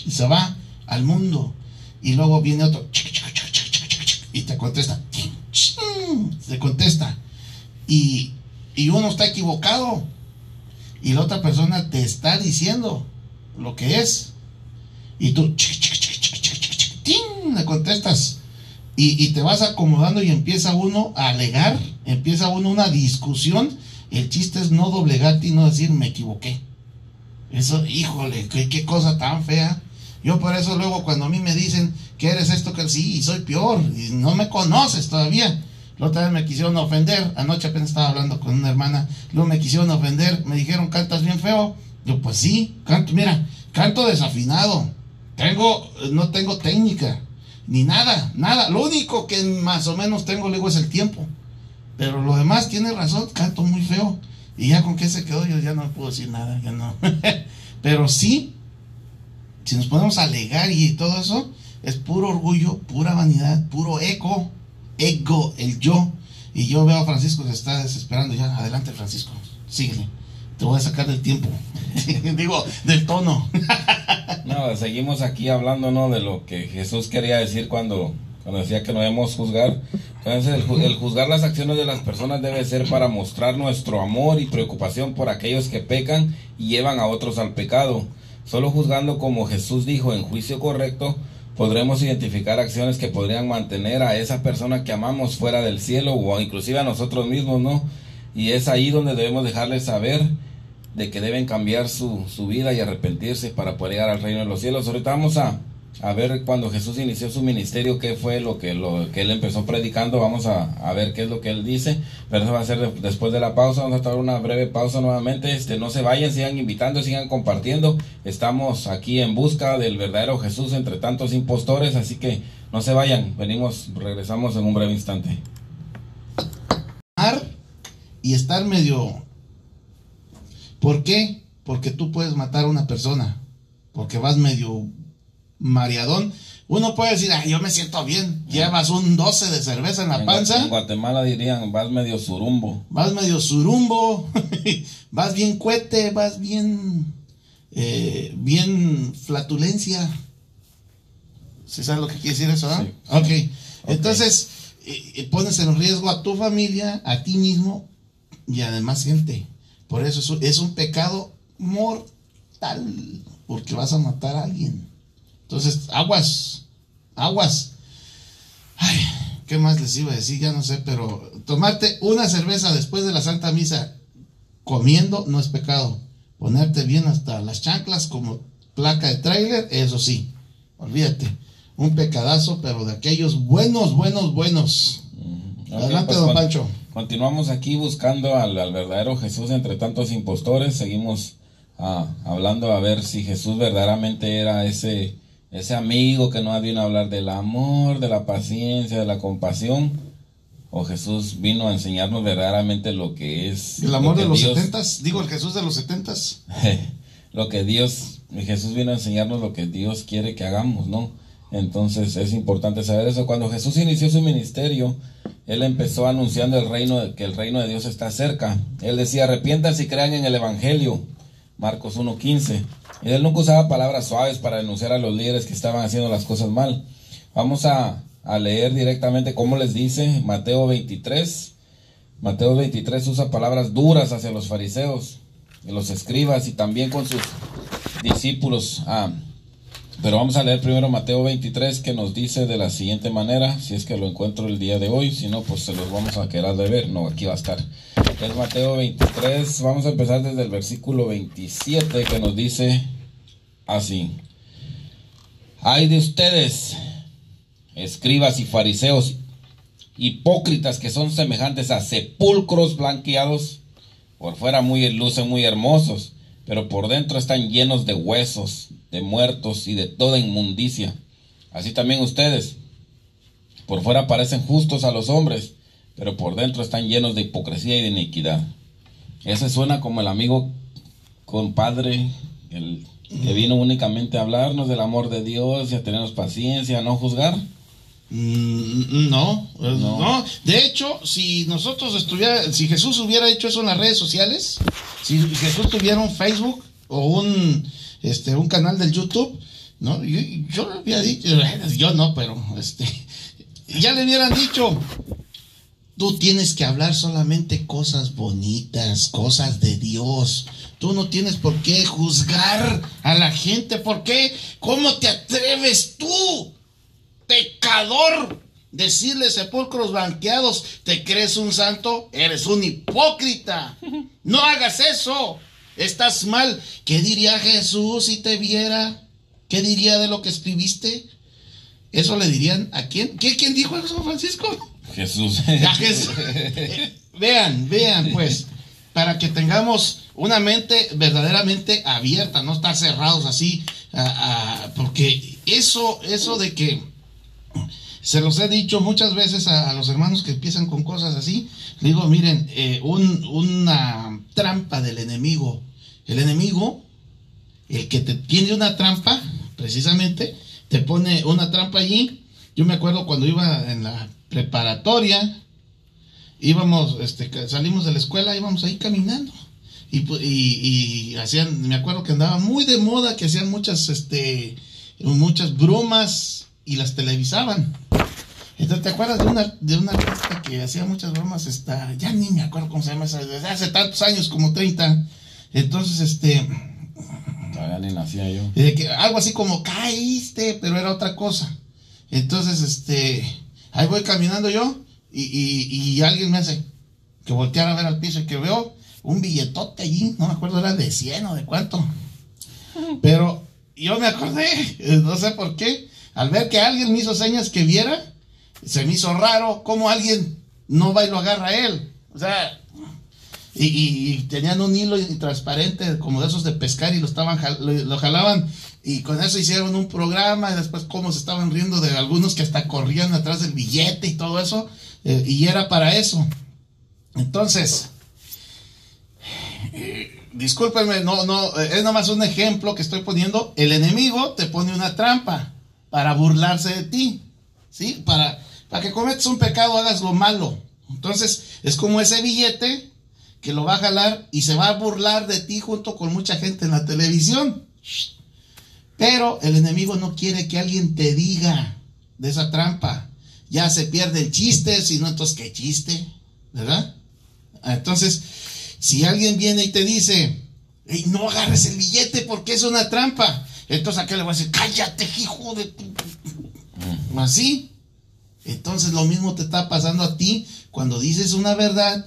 se va al mundo. Y luego viene otro y te contesta. Se contesta. Y, y uno está equivocado. Y la otra persona te está diciendo lo que es. Y tú le contestas. Y, te vas acomodando y empieza uno a alegar, empieza uno una discusión. El chiste es no doblegarte y no decir me equivoqué. Eso, híjole, qué, cosa tan fea. Yo por eso luego cuando a mí me dicen que eres esto, que sí, soy peor, y no me conoces todavía. La otra vez me quisieron ofender, anoche apenas estaba hablando con una hermana, luego me quisieron ofender, me dijeron, cantas bien feo. Yo, pues sí, canto, mira, canto desafinado. Tengo, no tengo técnica, ni nada, nada. Lo único que más o menos tengo luego es el tiempo. Pero lo demás tiene razón, canto muy feo. Y ya con qué se quedó, yo ya no puedo decir nada, ya no. Pero sí, si nos podemos alegar y todo eso, es puro orgullo, pura vanidad, puro eco, ego, el yo. Y yo veo a Francisco que está desesperando ya. Adelante, Francisco, síguele. Te voy a sacar del tiempo. Digo, del tono. no, seguimos aquí hablando, ¿no? De lo que Jesús quería decir cuando cuando decía que no debemos juzgar. Entonces, el, juzgar las acciones de las personas debe ser para mostrar nuestro amor y preocupación por aquellos que pecan y llevan a otros al pecado. Solo juzgando como Jesús dijo en juicio correcto, podremos identificar acciones que podrían mantener a esa persona que amamos fuera del cielo o inclusive a nosotros mismos, ¿no? Y es ahí donde debemos dejarles saber de que deben cambiar su, su vida y arrepentirse para poder llegar al reino de los cielos. Ahorita vamos a, a ver cuando Jesús inició su ministerio, qué fue lo que, lo que él empezó predicando. Vamos a, ver qué es lo que él dice. Pero eso va a ser después de la pausa. Vamos a tomar una breve pausa nuevamente. Este, no se vayan, sigan invitando, sigan compartiendo. Estamos aquí en busca del verdadero Jesús entre tantos impostores. Así que no se vayan. Venimos, regresamos en un breve instante. Y estar medio... ¿Por qué? Porque tú puedes matar a una persona. Porque vas medio mariadón, uno puede decir, yo me siento bien, llevas un 12 de cerveza en la panza. En Guatemala dirían, vas medio surumbo. Vas medio surumbo, vas bien cuete, vas bien, eh, bien flatulencia. ¿Sí sabes lo que quiere decir eso? Sí. Okay. ok. Entonces, eh, pones en riesgo a tu familia, a ti mismo y además gente. Por eso es un pecado mortal, porque vas a matar a alguien. Entonces, aguas, aguas. Ay, ¿qué más les iba a decir? Ya no sé, pero tomarte una cerveza después de la Santa Misa comiendo no es pecado. Ponerte bien hasta las chanclas como placa de tráiler, eso sí, olvídate. Un pecadazo, pero de aquellos buenos, buenos, buenos. Mm, Adelante, pues don Pancho. Continuamos aquí buscando al, verdadero Jesús entre tantos impostores. Seguimos ah, hablando a ver si Jesús verdaderamente era ese ese amigo que nos viene a hablar del amor, de la paciencia, de la compasión, o Jesús vino a enseñarnos verdaderamente lo que es el amor de los Dios- setentas, digo el Jesús de los setentas. lo que Dios, Jesús vino a enseñarnos lo que Dios quiere que hagamos, ¿no? Entonces es importante saber eso. Cuando Jesús inició su ministerio, él empezó anunciando el reino, que el reino de Dios está cerca. Él decía, arrepiéntanse y crean en el Evangelio. Marcos 1.15. Y él nunca usaba palabras suaves para denunciar a los líderes que estaban haciendo las cosas mal. Vamos a, a leer directamente cómo les dice Mateo 23. Mateo 23 usa palabras duras hacia los fariseos, los escribas y también con sus discípulos. Ah, pero vamos a leer primero Mateo 23 que nos dice de la siguiente manera, si es que lo encuentro el día de hoy, si no, pues se los vamos a quedar de ver, no, aquí va a estar. Es Mateo 23, vamos a empezar desde el versículo 27 que nos dice así. Hay de ustedes, escribas y fariseos, hipócritas que son semejantes a sepulcros blanqueados, por fuera muy lucen muy hermosos, pero por dentro están llenos de huesos, de muertos y de toda inmundicia. Así también ustedes, por fuera parecen justos a los hombres, pero por dentro están llenos de hipocresía y de iniquidad. Ese suena como el amigo compadre, el que vino únicamente a hablarnos del amor de Dios y a tenernos paciencia, a no juzgar. Mm, No, eh, No. no, De hecho, si nosotros estuviera, si Jesús hubiera hecho eso en las redes sociales, si Jesús tuviera un Facebook o un, este, un canal del YouTube, no, yo, yo le había dicho, yo no, pero este, ya le hubieran dicho, tú tienes que hablar solamente cosas bonitas, cosas de Dios. Tú no tienes por qué juzgar a la gente. ¿Por qué? ¿Cómo te atreves tú? Pecador. Decirle sepulcros blanqueados, ¿te crees un santo? Eres un hipócrita. No hagas eso. Estás mal. ¿Qué diría Jesús si te viera? ¿Qué diría de lo que escribiste? Eso le dirían a quién? ¿Qué, ¿Quién dijo eso, Francisco? Jesús. A Jesús. Vean, vean, pues, para que tengamos una mente verdaderamente abierta, no estar cerrados así, a- a- porque eso, eso de que se los he dicho muchas veces a, los hermanos que empiezan con cosas así, digo, miren, eh, un- una trampa del enemigo, el enemigo, el que te tiene una trampa, precisamente, te pone una trampa allí. Yo me acuerdo cuando iba en la preparatoria, íbamos, este, salimos de la escuela, íbamos ahí caminando. Y- y hacían, me acuerdo que andaba muy de moda, que hacían muchas, este, muchas bromas y las televisaban. Entonces, ¿te acuerdas de una, de una artista que hacía muchas bromas? Esta, ya ni me acuerdo cómo se llama esa, desde hace tantos años, como 30. Entonces, este, Todavía ni nacía yo. que algo así como caíste, pero era otra cosa. Entonces, este, ahí voy caminando yo y, y, y alguien me hace que volteara a ver al piso y que veo un billetote allí, no me acuerdo, era de 100 o de cuánto. Pero yo me acordé, no sé por qué, al ver que alguien me hizo señas que viera, se me hizo raro cómo alguien no va y lo agarra a él. O sea, y, tenían un hilo transparente como de esos de pescar y lo estaban lo, lo jalaban. Y con eso hicieron un programa y después cómo se estaban riendo de algunos que hasta corrían atrás del billete y todo eso eh, y era para eso. Entonces eh, discúlpenme no no eh, es nomás un ejemplo que estoy poniendo. El enemigo te pone una trampa para burlarse de ti sí para para que cometas un pecado hagas lo malo entonces es como ese billete que lo va a jalar y se va a burlar de ti junto con mucha gente en la televisión. Pero el enemigo no quiere que alguien te diga de esa trampa. Ya se pierde el chiste, si no, entonces qué chiste, ¿verdad? Entonces, si alguien viene y te dice, "Ey, no agarres el billete porque es una trampa, entonces a qué le voy a decir, cállate, hijo de tu... Así. Entonces lo mismo te está pasando a ti cuando dices una verdad,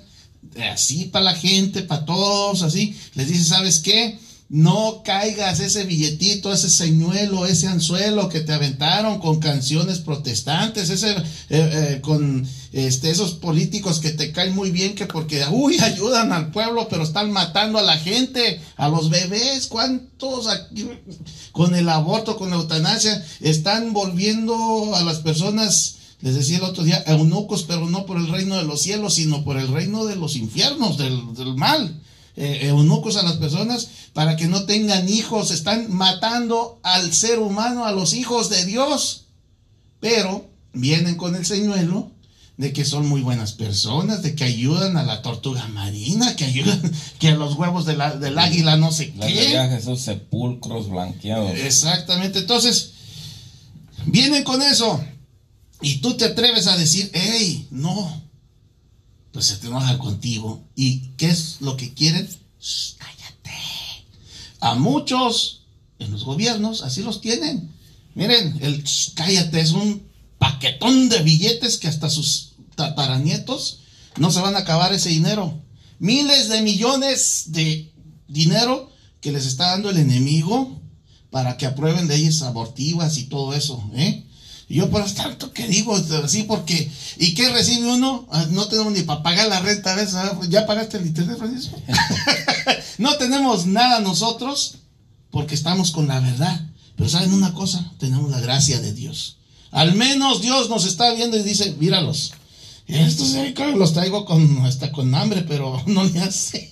así para la gente, para todos, así, les dices, ¿sabes qué? No caigas ese billetito, ese señuelo, ese anzuelo que te aventaron con canciones protestantes, ese, eh, eh, con este, esos políticos que te caen muy bien, que porque, uy, ayudan al pueblo, pero están matando a la gente, a los bebés, ¿cuántos aquí, con el aborto, con la eutanasia, están volviendo a las personas Les decía el otro día, eunucos, pero no por el reino de los cielos, sino por el reino de los infiernos, del, del mal. Eh, eunucos a las personas para que no tengan hijos. Están matando al ser humano, a los hijos de Dios. Pero vienen con el señuelo de que son muy buenas personas, de que ayudan a la tortuga marina, que ayudan, que a los huevos de la- del águila no sé Les qué. sepulcros blanqueados. Exactamente. Entonces, vienen con eso. Y tú te atreves a decir, hey, no. Pues se te enoja contigo. ¿Y qué es lo que quieren? Cállate. A muchos en los gobiernos así los tienen. Miren, el cállate es un paquetón de billetes que hasta sus tataranietos no se van a acabar ese dinero. Miles de millones de dinero que les está dando el enemigo para que aprueben leyes abortivas y todo eso, ¿eh? Y yo por tanto que digo así porque ¿y qué recibe uno? Ah, No tenemos ni para pagar la renta a veces, ¿ah? ¿ya pagaste el internet, Francisco? no tenemos nada nosotros porque estamos con la verdad. Pero saben una cosa, tenemos la gracia de Dios. Al menos Dios nos está viendo y dice, míralos. Estos los traigo con hasta con hambre, pero no le hace.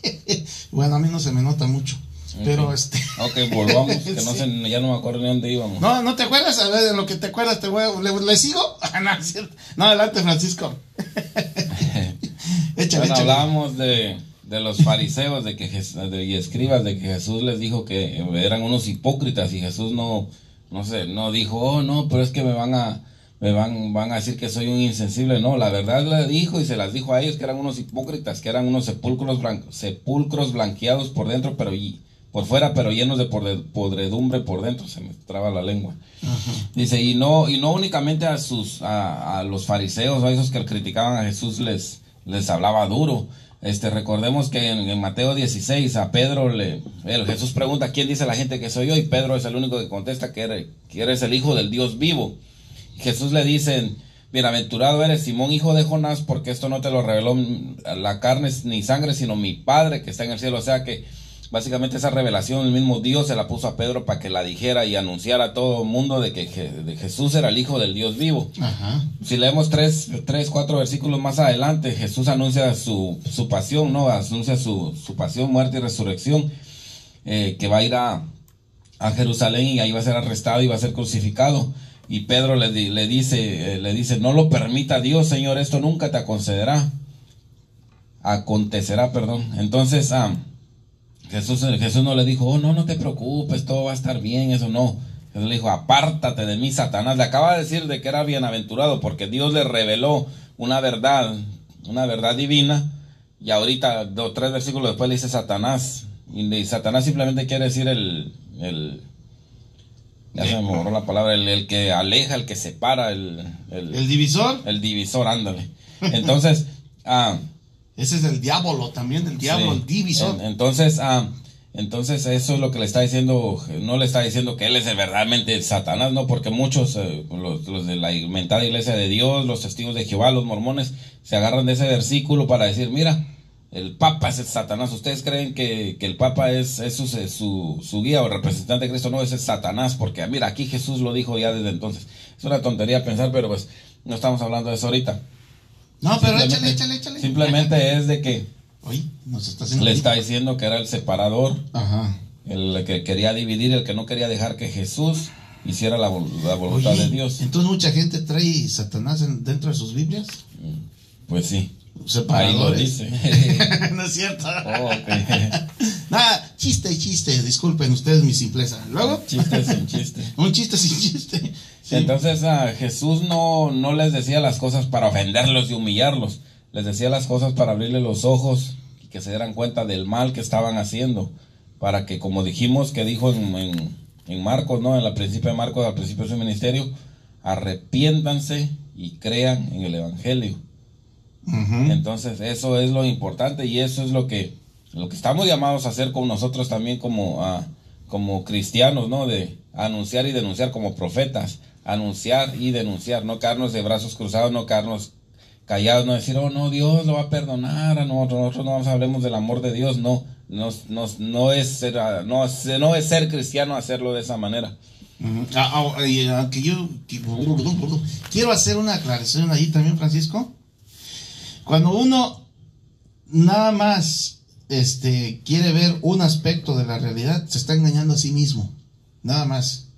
bueno, a mí no se me nota mucho. Pero este Ok, volvamos, que no Sí. sé, ya no me acuerdo ni dónde íbamos. No, ¿no te acuerdas? A ver, de lo que te acuerdas, te voy a- ¿le, le sigo? Ah, no, es cierto. No, adelante, Francisco. échale, Bueno, hablábamos de, de los fariseos de que de- y escribas de que Jesús les dijo que eran unos hipócritas y Jesús no no sé no dijo oh no pero es que me van a me van van a decir que soy un insensible no la verdad le dijo y se las dijo a ellos que eran unos hipócritas que eran unos sepulcros blancos sepulcros blanqueados por dentro pero y por fuera pero llenos de podre- podredumbre por dentro se me traba la lengua Dice, y no, y no únicamente a sus, a, a los fariseos a esos que criticaban a Jesús les, les hablaba duro. Este, recordemos que en, en Mateo 16 a Pedro le, el Jesús pregunta, ¿quién dice la gente que soy yo? Y Pedro es el único que contesta que eres, que eres el hijo del Dios vivo. Y Jesús le dice, bienaventurado eres Simón, hijo de Jonás, porque esto no te lo reveló la carne ni sangre, sino mi Padre que está en el cielo. O sea que básicamente esa revelación el mismo Dios se la puso a Pedro para que la dijera y anunciara a todo el mundo de que Je- de Jesús era el hijo del Dios vivo. Ajá. Si leemos tres, tres, cuatro versículos más adelante, Jesús anuncia su, su pasión, ¿no? Anuncia su, su pasión, muerte y resurrección, eh, que va a ir a, a Jerusalén y ahí va a ser arrestado y va a ser crucificado. Y Pedro le, le dice, eh, le dice, no lo permita Dios, Señor, esto nunca te concederá. Acontecerá, perdón. Entonces, ah, Jesús, Jesús no le dijo, oh, no, no te preocupes, todo va a estar bien, eso no. Jesús le dijo, apártate de mí, Satanás. Le acaba de decir de que era bienaventurado porque Dios le reveló una verdad, una verdad divina. Y ahorita, dos, tres versículos después le dice Satanás. Y, Satanás simplemente quiere decir el, el ya se me borró la palabra, el, el que aleja, el que separa, el, el, El divisor, el divisor, ándale. Entonces, ah, ese es el diablo también, el diablo, Sí. el divisor. En- entonces, ah, entonces eso es lo que le está diciendo, no le está diciendo que él es el verdaderamente Satanás, no, porque muchos, eh, los, los de la inventada iglesia de Dios, los testigos de Jehová, los mormones, se agarran de ese versículo para decir, mira, el Papa es el Satanás. ¿Ustedes creen que, que el Papa es, es su, su, su guía o representante de Cristo? No, es Satanás, porque mira, aquí Jesús lo dijo ya desde entonces. Es una tontería pensar, pero pues no estamos hablando de eso ahorita. No, pero échale, Simplemente- échale, échale. Simplemente es de que Oye, nos está haciendo. le está diciendo que era el separador, Ajá. el que quería dividir, el que no quería dejar que Jesús hiciera la, vol- la voluntad Oye, de Dios. Entonces mucha gente trae Satanás en- dentro de sus Biblias. Pues sí, ahí lo Separadores. dice. no es cierto. Oh. Nada, chiste, chiste. Disculpen ustedes mi simpleza. Luego, Chiste sin chiste. un chiste sin chiste. Sí. Entonces ah, Jesús no, no les decía las cosas para ofenderlos y humillarlos, les decía las cosas para abrirle los ojos y que se dieran cuenta del mal que estaban haciendo, para que como dijimos que dijo en, en, en Marcos, ¿no? En la principio de Marcos, al principio de su ministerio, arrepiéntanse y crean en el Evangelio. Entonces, eso es lo importante y eso es lo que, lo que estamos llamados a hacer con nosotros también como, ah, como cristianos, ¿no? De anunciar y denunciar como profetas, anunciar y denunciar, no quedarnos de brazos cruzados, no quedarnos callados, no decir, oh, no, Dios lo va a perdonar, a nosotros, nosotros no vamos a hablemos del amor de Dios, no, no, no, no es ser, ah, no, no es ser cristiano hacerlo de esa manera. Ah, ah, yo quiero hacer una aclaración ahí también, Francisco. Cuando uno nada más este, quiere ver un aspecto de la realidad, se está engañando a sí mismo. Nada más.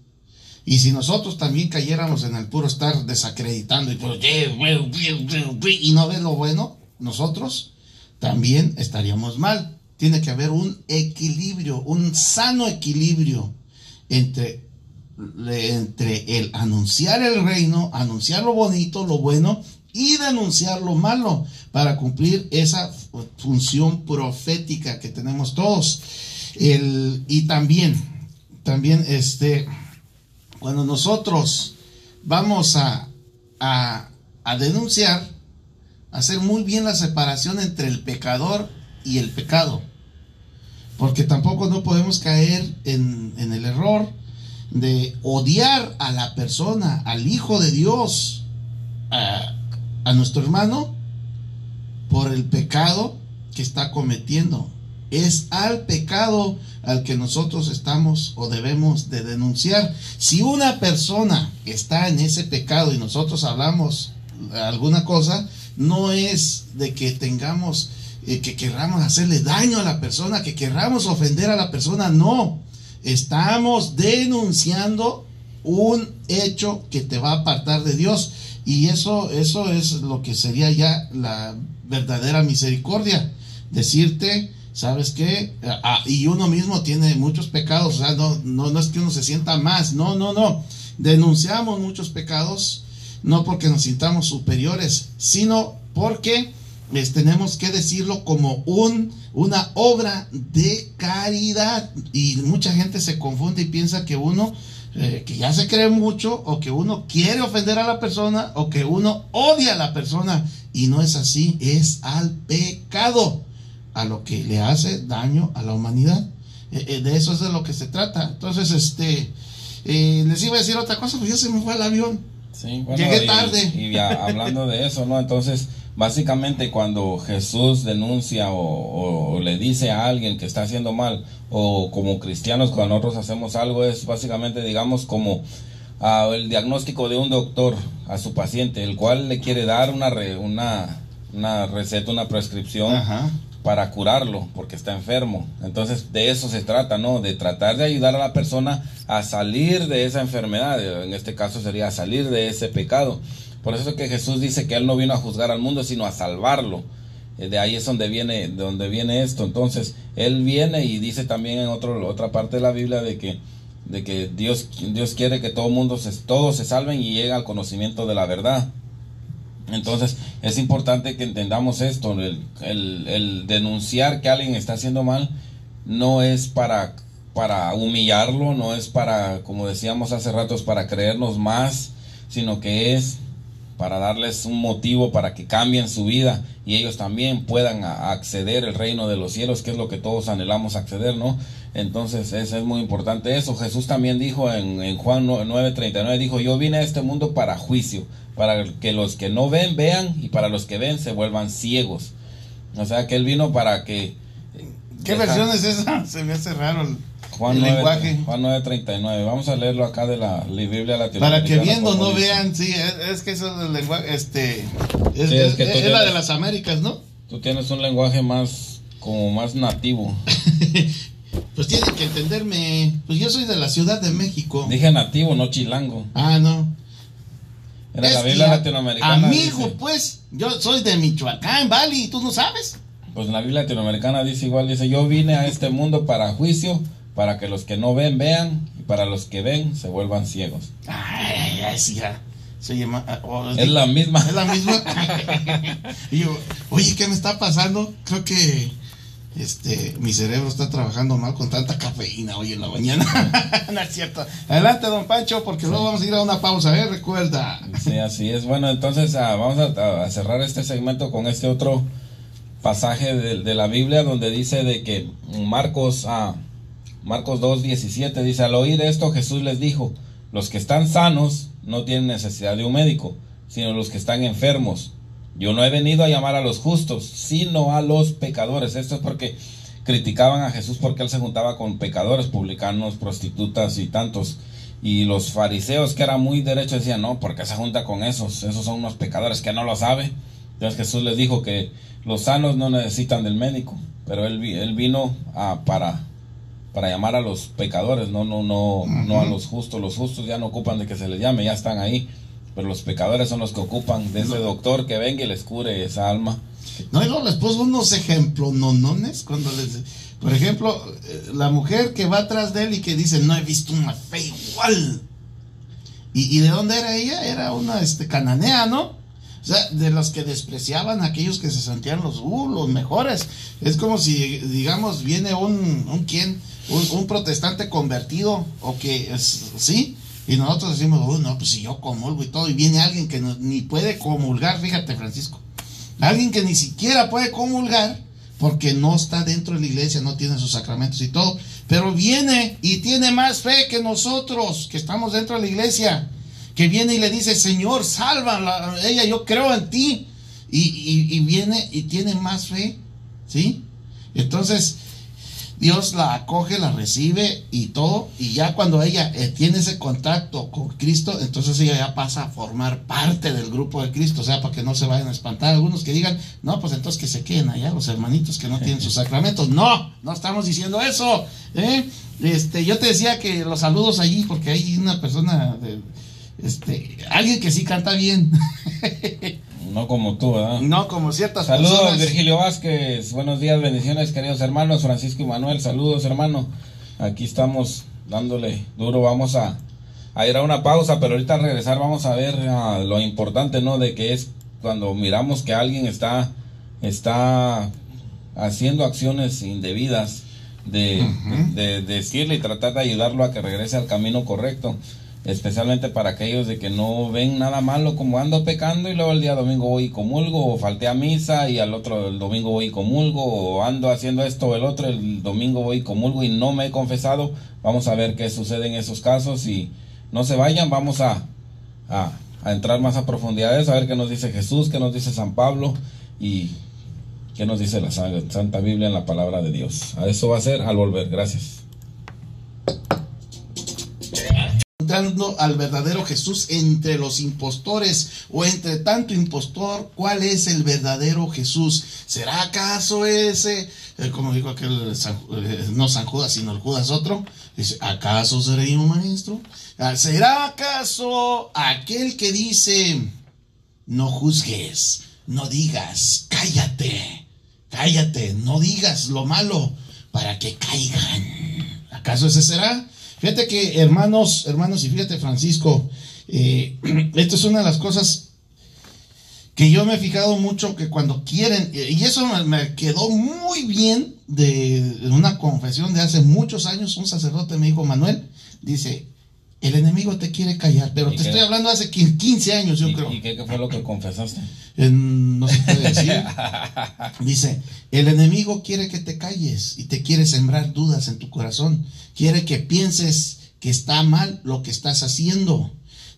Y si nosotros también cayéramos en el puro estar desacreditando y, pues, y no ver lo bueno, nosotros también estaríamos mal. Tiene que haber un equilibrio, un sano equilibrio entre, entre el anunciar el reino, anunciar lo bonito, lo bueno y denunciar lo malo para cumplir esa función profética que tenemos todos. El, y también, también este, cuando nosotros vamos a, a, denunciar, hacer muy bien la separación entre el pecador y el pecado. Porque tampoco no podemos caer en, el error de odiar a la persona, al Hijo de Dios, a, a nuestro hermano, por el pecado que está cometiendo. Es al pecado al que nosotros estamos o debemos de denunciar. Si una persona está en ese pecado y nosotros hablamos alguna cosa, no es de que tengamos, eh, que querramos hacerle daño a la persona, que querramos ofender a la persona, no. Estamos denunciando un hecho que te va a apartar de Dios. Y eso, eso es lo que sería ya la verdadera misericordia. Decirte, ¿sabes qué? Ah, y uno mismo tiene muchos pecados, o sea, no, no, no es que uno se sienta más, no, no, no. Denunciamos muchos pecados no porque nos sintamos superiores, sino porque les tenemos que decirlo como un, una obra de caridad. Y mucha gente se confunde y piensa que uno, eh, que ya se cree mucho, o que uno quiere ofender a la persona, o que uno odia a la persona. Y no es así, es al pecado, a lo que le hace daño a la humanidad. Eh, eh, de eso es de lo que se trata. Entonces, este, les iba a decir otra cosa, pues ya se me fue el avión. Llegué tarde. Y, hablando de eso, ¿no? Entonces, básicamente cuando Jesús denuncia o, le dice a alguien que está haciendo mal, o como cristianos cuando nosotros hacemos algo, es básicamente, digamos, como ah, el diagnóstico de un doctor a su paciente, el cual le quiere dar una, una, una receta, una prescripción para curarlo porque está enfermo. Entonces de eso se trata, ¿no? De tratar de ayudar a la persona a salir de esa enfermedad. En este caso sería salir de ese pecado. Por eso es que Jesús dice que Él no vino a juzgar al mundo, sino a salvarlo. Eh, de ahí es donde viene, de donde viene esto. Entonces, Él viene y dice también en otro, otra parte de la Biblia de que, de que Dios, Dios quiere que todo mundo se, todos se salven y lleguen al conocimiento de la verdad. Entonces es importante que entendamos esto, el, denunciar que alguien está haciendo mal no es para, para humillarlo, no es para, como decíamos hace rato, es para creernos más, sino que es para darles un motivo para que cambien su vida y ellos también puedan acceder al reino de los cielos, que es lo que todos anhelamos acceder, ¿no? Entonces es, es muy importante eso. Jesús también dijo en, en Juan 9:39, dijo, yo vine a este mundo para juicio, para que los que no ven vean y para los que ven se vuelvan ciegos. O sea que él vino para que... ¿Qué versión es esa? Se me hace raro el, Juan 9, lenguaje. Juan 9.39. Vamos a leerlo acá de la Biblia latinoamericana. Para que viendo no vean, sí, es, que eso es el lenguaje, este, es, es, la de las Américas, ¿no? Tú tienes un lenguaje más, como más nativo. pues tienen que entenderme, pues yo soy de la Ciudad de México. Dije nativo, no chilango. Ah, no. Era la Biblia latinoamericana. Amigo, pues, yo soy de Michoacán, Bali, ¿tú no sabes? Pues la Biblia latinoamericana dice igual, dice, yo vine a este mundo para juicio, para que los que no ven vean, y para los que ven se vuelvan ciegos. Ay, ay, sí, ya. Ah, oh, es la misma. Es la misma. y yo, oye, ¿qué me está pasando? Creo que este, mi cerebro está trabajando mal con tanta cafeína hoy en la mañana. no es cierto. Adelante, don Pancho, porque luego vamos a ir a una pausa, ¿eh? Recuerda. Sí, así es. Bueno, entonces ah, vamos a, cerrar este segmento con este otro pasaje de, la Biblia donde dice de que Marcos, ah, Marcos 2, 17 dice, al oír esto Jesús les dijo, los que están sanos no tienen necesidad de un médico, sino los que están enfermos. Yo no he venido a llamar a los justos, sino a los pecadores. Esto es porque criticaban a Jesús porque él se juntaba con pecadores, publicanos, prostitutas y tantos. Y los fariseos, que eran muy derechos, decían, no, porque se junta con esos, esos son unos pecadores que no lo sabe. Entonces Jesús les dijo que los sanos no necesitan del médico, pero él, él vino para, para llamar a los pecadores, no, no, no, no a los justos. Los justos ya no ocupan de que se les llame, ya están ahí. Pero los pecadores son los que ocupan de ese doctor que venga y les cure esa alma. No, y luego les puso unos ejemplos nonones cuando les... Por ejemplo, eh, la mujer que va atrás de él y que dice, no he visto una fe igual. ¿Y, de dónde era ella? Era una este, cananea, ¿no? O sea, de los que despreciaban a aquellos que se sentían los, uh, los mejores. Es como si, digamos, viene un, un quién, un, protestante convertido, o que, es, ¿sí? Y nosotros decimos, uy, no, pues si yo comulgo y todo, y viene alguien que ni puede comulgar, fíjate, Francisco. Alguien que ni siquiera puede comulgar porque no está dentro de la iglesia, no tiene sus sacramentos y todo, pero viene y tiene más fe que nosotros que estamos dentro de la iglesia, que viene y le dice, Señor, salva ella, yo creo en ti, y, y viene y tiene más fe, ¿sí? Entonces, Dios la acoge, la recibe y todo, y ya cuando ella eh, tiene ese contacto con Cristo, entonces ella ya pasa a formar parte del grupo de Cristo, o sea, para que no se vayan a espantar algunos que digan, no, pues entonces que se queden allá los hermanitos que no tienen sus sacramentos. No, no estamos diciendo eso. ¿eh? Este, yo te decía que los saludos allí, porque hay una persona, de, este, alguien que sí canta bien. No como tú, ¿verdad? No como ciertas Saludos, Virgilio Vázquez. Buenos días, bendiciones, queridos hermanos. Francisco y Manuel, saludos, hermano. Aquí estamos dándole duro. Vamos a, ir a una pausa, pero ahorita al regresar vamos a ver ah, lo importante, ¿no? De que es cuando miramos que alguien está, está haciendo acciones indebidas, de, de decirle y tratar de ayudarlo a que regrese al camino correcto especialmente para aquellos de que no ven nada malo como ando pecando y luego el día domingo voy y comulgo o falté a misa y al otro el domingo voy y comulgo o ando haciendo esto o el otro el domingo voy y comulgo y no me he confesado. Vamos a ver qué sucede en esos casos y no se vayan vamos a, a, a entrar más a profundidades a ver qué nos dice Jesús qué nos dice San Pablo y qué nos dice la Santa Biblia en la palabra de Dios. A eso va a ser al volver. Gracias al verdadero Jesús entre los impostores o entre tanto impostor, ¿cuál es el verdadero Jesús? ¿Será acaso ese, eh, como dijo aquel, eh, no San Judas, sino el Judas otro? Dice, ¿acaso seré un maestro? Ah, ¿Será acaso aquel que dice, no juzgues, no digas, cállate, cállate, no digas lo malo para que caigan? ¿Acaso ese será? Fíjate que, hermanos, hermanos, y fíjate, Francisco, eh, esto es una de las cosas que yo me he fijado mucho que cuando quieren, eh, y eso me, quedó muy bien de, una confesión de hace muchos años, un sacerdote me dijo, Manuel, dice, el enemigo te quiere callar, pero te estoy hablando hace 15 años, yo creo. ¿Y qué, fue lo que confesaste? no se puede decir. Dice, el enemigo quiere que te calles y te quiere sembrar dudas en tu corazón. Quiere que pienses que está mal lo que estás haciendo.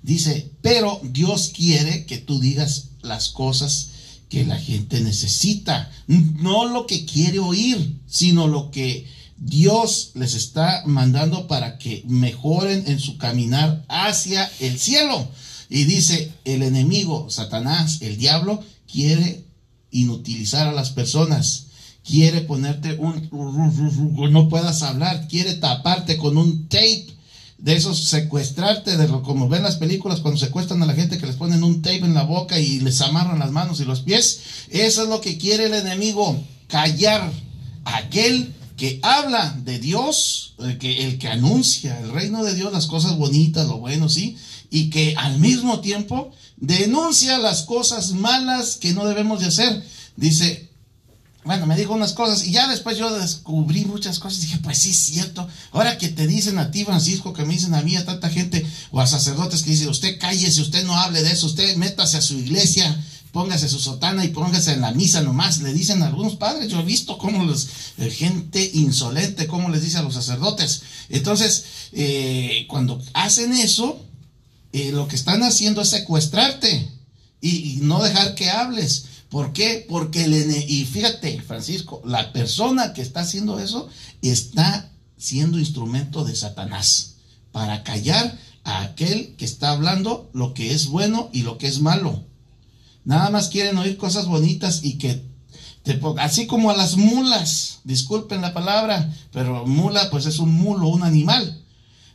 Dice, pero Dios quiere que tú digas las cosas que la gente necesita. No lo que quiere oír, sino lo que Dios les está mandando para que mejoren en su caminar hacia el cielo. Y dice, el enemigo, Satanás, el diablo, quiere inutilizar a las personas. Quiere ponerte un... no puedas hablar. Quiere taparte con un tape. De esos secuestrarte, de lo, como ven las películas cuando secuestran a la gente que les ponen un tape en la boca y les amarran las manos y los pies. Eso es lo que quiere el enemigo. Callar aquel que habla de Dios, el que, el que anuncia el reino de Dios, las cosas bonitas, lo bueno, sí, y que al mismo tiempo denuncia las cosas malas que no debemos de hacer. Dice, bueno, me dijo unas cosas y ya después yo descubrí muchas cosas. Dije, pues sí, es cierto. Ahora que te dicen a ti, Francisco, que me dicen a mí, a tanta gente o a sacerdotes que dicen, usted cállese, usted no hable de eso, usted métase a su iglesia, póngase su sotana y póngase en la misa nomás. Le dicen algunos padres, yo he visto cómo los, eh, gente insolente, cómo les dice a los sacerdotes. Entonces, eh, cuando hacen eso, eh, lo que están haciendo es secuestrarte y, no dejar que hables. ¿Por qué? Porque, el, y fíjate, Francisco, la persona que está haciendo eso está siendo instrumento de Satanás para callar a aquel que está hablando lo que es bueno y lo que es malo. Nada más quieren oír cosas bonitas y que te así como a las mulas, disculpen la palabra, pero mula pues es un mulo, un animal.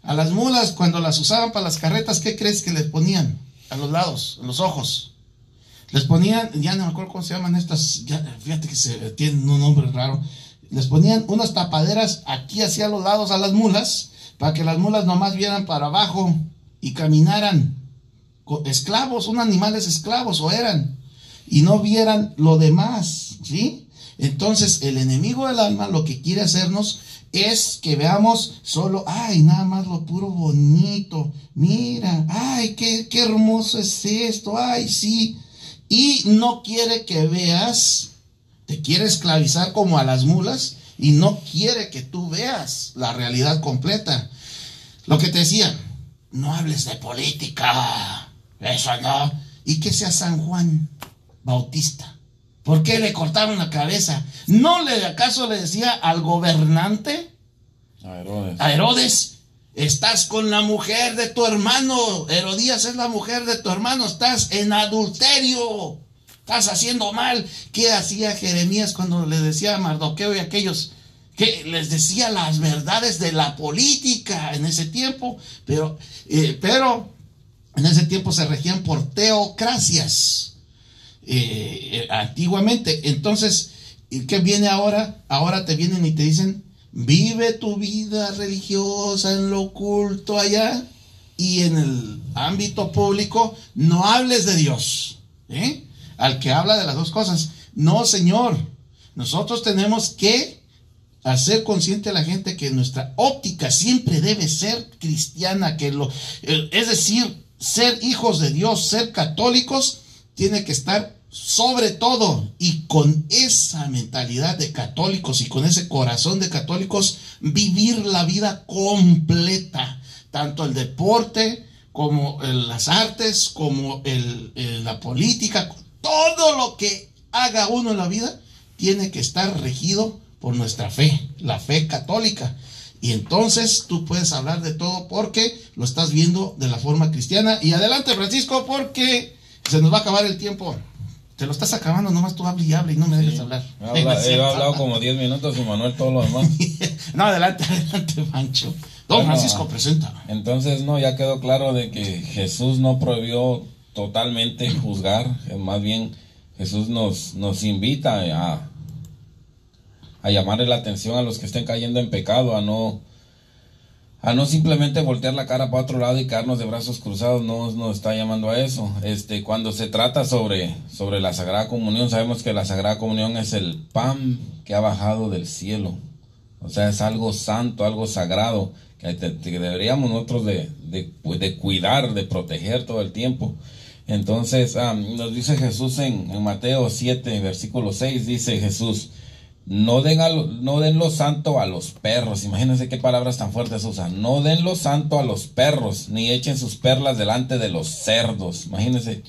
A las mulas cuando las usaban para las carretas, ¿qué crees que les ponían? A los lados, en los ojos. Les ponían, ya no me acuerdo cómo se llaman estas, fíjate que se, tienen un nombre raro. Les ponían unas tapaderas aquí hacia los lados a las mulas, para que las mulas nomás vieran para abajo y caminaran. Esclavos, un animales esclavos o eran, y no vieran lo demás, ¿sí? Entonces el enemigo del alma lo que quiere hacernos es que veamos solo, ay, nada más lo puro bonito, mira, ay, qué, qué hermoso es esto, ay, sí, y no quiere que veas, te quiere esclavizar como a las mulas y no quiere que tú veas la realidad completa. Lo que te decía, no hables de política, eso no. ¿Y que sea San Juan Bautista? ¿Por qué le cortaron la cabeza? ¿No le acaso le decía al gobernante? A Herodes. A Herodes Estás con la mujer de tu hermano. Herodías es la mujer de tu hermano. Estás en adulterio. Estás haciendo mal. ¿Qué hacía Jeremías cuando le decía a Mardoqueo y a aquellos? Que les decía las verdades de la política en ese tiempo. Pero, eh, pero en ese tiempo se regían por teocracias. Eh, eh, antiguamente. Entonces, ¿qué viene ahora? Ahora te vienen y te dicen, Vive tu vida religiosa en lo oculto allá y en el ámbito público no hables de Dios. ¿eh? Al que habla de las dos cosas. No, Señor. Nosotros tenemos que hacer consciente a la gente que nuestra óptica siempre debe ser cristiana, que lo, es decir, ser hijos de Dios, ser católicos, tiene que estar sobre todo y con esa mentalidad de católicos y con ese corazón de católicos, vivir la vida completa, tanto el deporte como las artes, como la política, todo lo que haga uno en la vida tiene que estar regido por nuestra fe, la fe católica. Y entonces tú puedes hablar de todo porque lo estás viendo de la forma cristiana. Y adelante, Francisco, porque se nos va a acabar el tiempo. Te lo estás acabando, nomás tú hablas y hablas y no me dejes hablar. he hablado como 10 minutos y Manuel todo lo demás. no, adelante, adelante, Pancho. Don Francisco, presenta. Entonces, no, ya quedó claro de que Jesús no prohibió totalmente juzgar, más bien Jesús nos, nos invita a, a llamarle la atención a los que estén cayendo en pecado, a no a no simplemente voltear la cara para otro lado y quedarnos de brazos cruzados, no nos está llamando a eso. Este, cuando se trata sobre, sobre la Sagrada Comunión, sabemos que la Sagrada Comunión es el pan que ha bajado del cielo. O sea, es algo santo, algo sagrado, que, deberíamos nosotros de, de, cuidar, de proteger todo el tiempo. Entonces, ah, nos dice Jesús en, en Mateo 7, versículo 6, dice Jesús, no den, no den lo santo a los perros. Imagínense qué palabras tan fuertes usan. No den lo santo a los perros, ni echen sus perlas delante de los cerdos. Imagínense.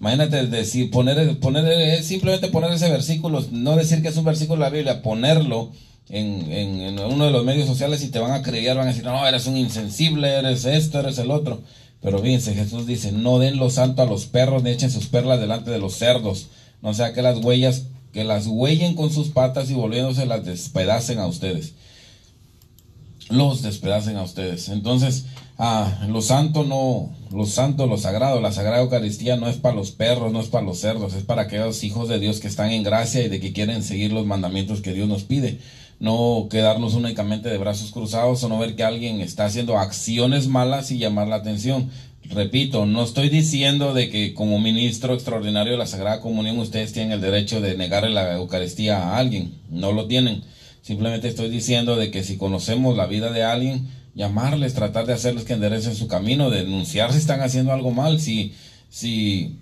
Imagínate decir, poner, poner, simplemente poner ese versículo, no decir que es un versículo de la Biblia, ponerlo en, en, uno de los medios sociales y te van a creer, van a decir, no, eres un insensible, eres esto, eres el otro. Pero fíjense, Jesús dice, no den lo santo a los perros, ni echen sus perlas delante de los cerdos. No sea que las huellas que las huellen con sus patas y volviéndose las despedacen a ustedes. Los despedacen a ustedes. Entonces, ah, lo santo no, lo santo, lo sagrado, la sagrada Eucaristía no es para los perros, no es para los cerdos, es para aquellos hijos de Dios que están en gracia y de que quieren seguir los mandamientos que Dios nos pide. No quedarnos únicamente de brazos cruzados o no ver que alguien está haciendo acciones malas y llamar la atención. Repito, no estoy diciendo de que como ministro extraordinario de la Sagrada Comunión ustedes tienen el derecho de negarle la Eucaristía a alguien, no lo tienen. Simplemente estoy diciendo de que si conocemos la vida de alguien, llamarles, tratar de hacerles que enderecen su camino, denunciar si están haciendo algo mal, si, si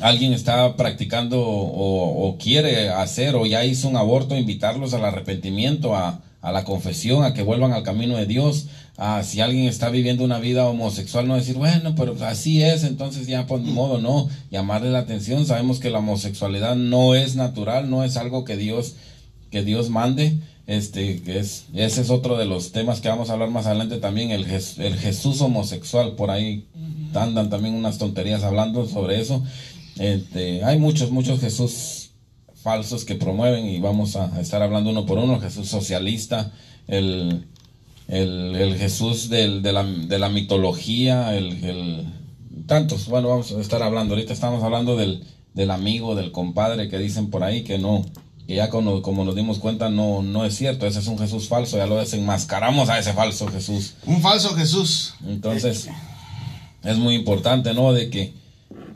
alguien está practicando o, o quiere hacer o ya hizo un aborto, invitarlos al arrepentimiento, a, a la confesión, a que vuelvan al camino de Dios. A, si alguien está viviendo una vida homosexual, no decir, bueno, pero así es, entonces ya por modo no, llamarle la atención. Sabemos que la homosexualidad no es natural, no es algo que Dios que Dios mande. Este, es, ese es otro de los temas que vamos a hablar más adelante también, el, el Jesús homosexual, por ahí andan también unas tonterías hablando sobre eso. Este, hay muchos, muchos Jesús falsos que promueven y vamos a estar hablando uno por uno, Jesús socialista, el, el, Jesús del, de, la, de, la, mitología, el, tantos, bueno, vamos a estar hablando, ahorita estamos hablando del, del amigo, del compadre que dicen por ahí que no, que ya como, como, nos dimos cuenta no, no es cierto, ese es un Jesús falso, ya lo desenmascaramos a ese falso Jesús. Un falso Jesús. Entonces, es muy importante, ¿no? De que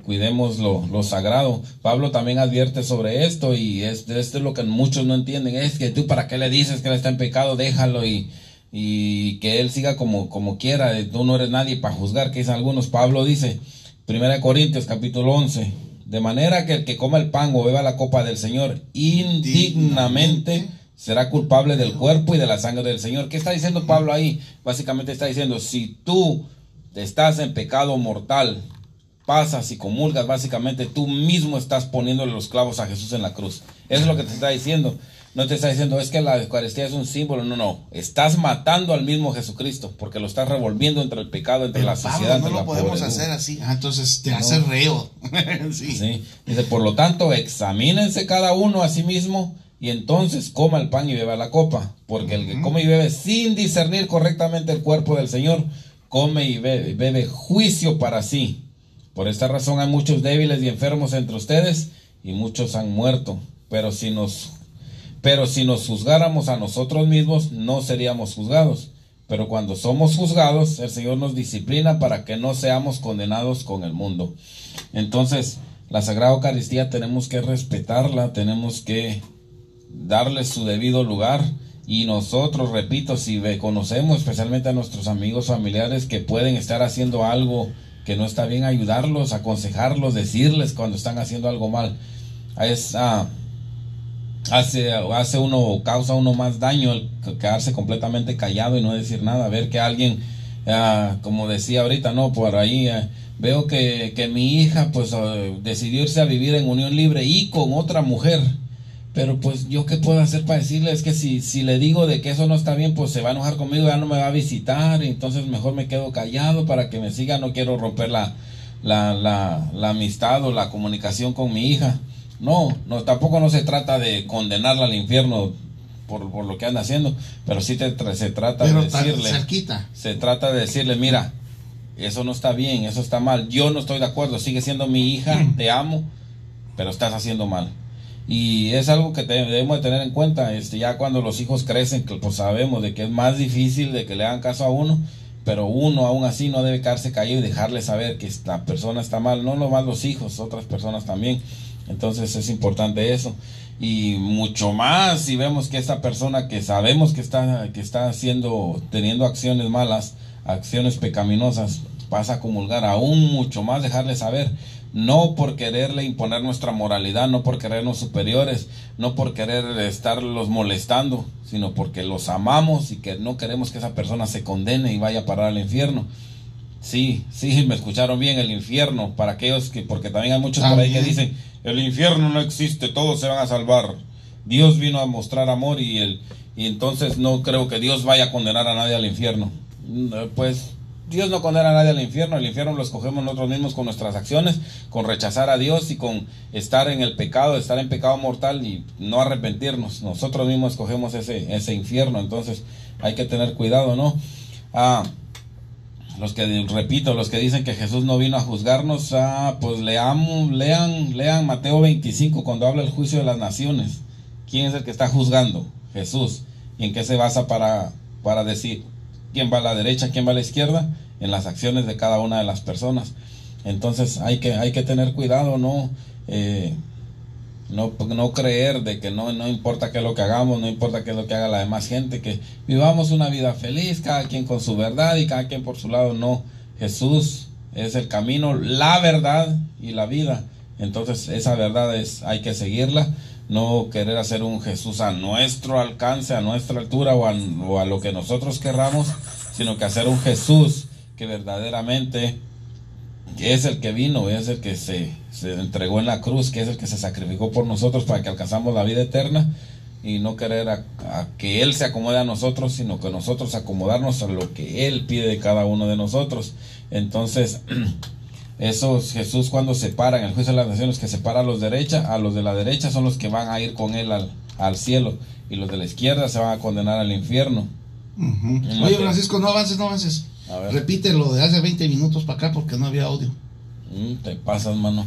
cuidemos lo, lo, sagrado. Pablo también advierte sobre esto y es, esto es lo que muchos no entienden, es que tú para qué le dices que él está en pecado, déjalo y, y que él siga como, como quiera, tú no eres nadie para juzgar, que dicen algunos. Pablo dice, 1 Corintios capítulo 11, de manera que el que coma el pan o beba la copa del Señor indignamente será culpable del cuerpo y de la sangre del Señor. ¿Qué está diciendo Pablo ahí? Básicamente está diciendo, si tú estás en pecado mortal, pasas y comulgas, básicamente tú mismo estás poniéndole los clavos a Jesús en la cruz. Eso es lo que te está diciendo. No te está diciendo, es que la Eucaristía es un símbolo, no, no. Estás matando al mismo Jesucristo, porque lo estás revolviendo entre el pecado, entre la sociedad. no lo podemos hacer así. Ah, entonces te hace reo. sí. Dice, por lo tanto, examínense cada uno a sí mismo y entonces coma el pan y beba la copa, porque el que come y bebe sin discernir correctamente el cuerpo del Señor, come y bebe, bebe juicio para sí. Por esta razón hay muchos débiles y enfermos entre ustedes y muchos han muerto. Pero si nos pero si nos juzgáramos a nosotros mismos, no seríamos juzgados. Pero cuando somos juzgados, el Señor nos disciplina para que no seamos condenados con el mundo. Entonces, la Sagrada Eucaristía tenemos que respetarla, tenemos que darle su debido lugar. Y nosotros, repito, si conocemos especialmente a nuestros amigos familiares que pueden estar haciendo algo que no está bien, ayudarlos, aconsejarlos, decirles cuando están haciendo algo mal. Es, hace, hace uno, causa uno más daño el quedarse completamente callado y no decir nada, ver que alguien, ah, como decía ahorita, no, por ahí ah, veo que, que, mi hija pues ah, decidió irse a vivir en unión libre y con otra mujer. Pero pues yo qué puedo hacer para decirle es que si, si le digo de que eso no está bien, pues se va a enojar conmigo, ya no me va a visitar, entonces mejor me quedo callado para que me siga, no quiero romper la, la, la amistad o la comunicación con mi hija. No, no, tampoco no se trata de condenarla al infierno por, por lo que anda haciendo, pero sí te, se trata de decirle, se trata de decirle, mira, eso no está bien, eso está mal, yo no estoy de acuerdo, sigue siendo mi hija, te amo, pero estás haciendo mal. Y es algo que debemos de tener en cuenta, este, ya cuando los hijos crecen, pues sabemos de que es más difícil de que le hagan caso a uno, pero uno aún así no debe quedarse caído y dejarle saber que la persona está mal, no nomás los hijos, otras personas también. Entonces es importante eso. Y mucho más si vemos que esta persona que sabemos que está, que está haciendo, teniendo acciones malas, acciones pecaminosas, pasa a comulgar, aún mucho más dejarle saber, no por quererle imponer nuestra moralidad, no por querernos superiores, no por querer estarlos molestando, sino porque los amamos y que no queremos que esa persona se condene y vaya a parar al infierno. Sí, sí, me escucharon bien, el infierno, para aquellos que, porque también hay muchos por ahí que dicen, el infierno no existe, todos se van a salvar. Dios vino a mostrar amor y, el, y entonces no creo que Dios vaya a condenar a nadie al infierno. Mm, pues Dios no condena a nadie al infierno, el infierno lo escogemos nosotros mismos con nuestras acciones, con rechazar a Dios y con estar en el pecado, estar en pecado mortal y no arrepentirnos. Nosotros mismos escogemos ese, ese infierno, entonces hay que tener cuidado, ¿no? Ah, los que repito, los que dicen que Jesús no vino a juzgarnos, ah, pues leamos, lean, lean Mateo 25 cuando habla el juicio de las naciones. ¿Quién es el que está juzgando? Jesús. ¿Y en qué se basa para, para decir quién va a la derecha, quién va a la izquierda? En las acciones de cada una de las personas. Entonces hay que, hay que tener cuidado, ¿no? Eh, no, no creer de que no, no importa qué es lo que hagamos, no importa qué es lo que haga la demás gente, que vivamos una vida feliz, cada quien con su verdad y cada quien por su lado. No, Jesús es el camino, la verdad y la vida. Entonces esa verdad es, hay que seguirla, no querer hacer un Jesús a nuestro alcance, a nuestra altura o a, o a lo que nosotros querramos, sino que hacer un Jesús que verdaderamente que es el que vino, es el que se, se, entregó en la cruz, que es el que se sacrificó por nosotros para que alcanzamos la vida eterna, y no querer a, que Él se acomode a nosotros, sino que nosotros acomodarnos a lo que Él pide de cada uno de nosotros. Entonces, esos Jesús cuando separa en el juicio de las naciones, que separa a los derecha, a los de la derecha son los que van a ir con Él al, al cielo y los de la izquierda se van a condenar al infierno. Oye, Francisco, no avances, no avances. Repite lo de hace 20 minutos para acá porque no había audio. Mm, te pasas, mano.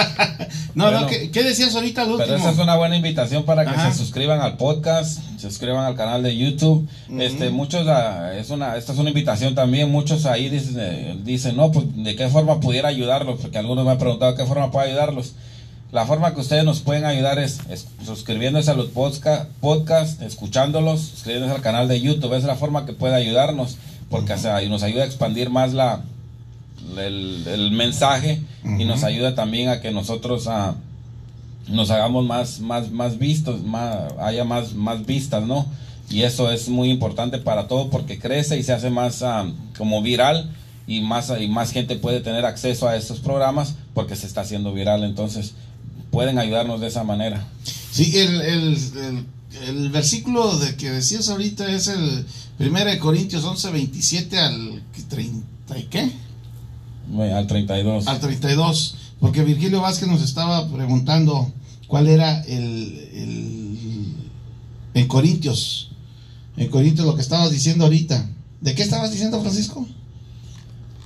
no, no, ¿qué, decías ahorita al último? Pero esa es una buena invitación para que se suscriban al podcast, se suscriban al canal de YouTube. Este, muchos, ah, es una, esta es una invitación también. Muchos ahí dicen, eh, dicen, no, pues, ¿de qué forma pudiera ayudarlos? Porque algunos me han preguntado, ¿qué forma puedo ayudarlos? La forma que ustedes nos pueden ayudar es, suscribiéndose a los podcasts, podcast, escuchándolos, suscribiéndose al canal de YouTube. es la forma que puede ayudarnos, porque nos ayuda a expandir más la, el, mensaje y nos ayuda también a que nosotros ah, nos hagamos más, más, más vistos, más, haya más, más vistas, ¿no? Y eso es muy importante para todo porque crece y se hace más ah, como viral y más, y más gente puede tener acceso a estos programas porque se está haciendo viral. Entonces, pueden ayudarnos de esa manera. Sí, el, el, el, versículo de que decías ahorita es el 1 Corintios 11, 27 al 30 y qué? al 32. Al 32, porque Virgilio Vázquez nos estaba preguntando cuál era el, el en Corintios, en Corintios lo que estabas diciendo ahorita. ¿De qué estabas diciendo, Francisco?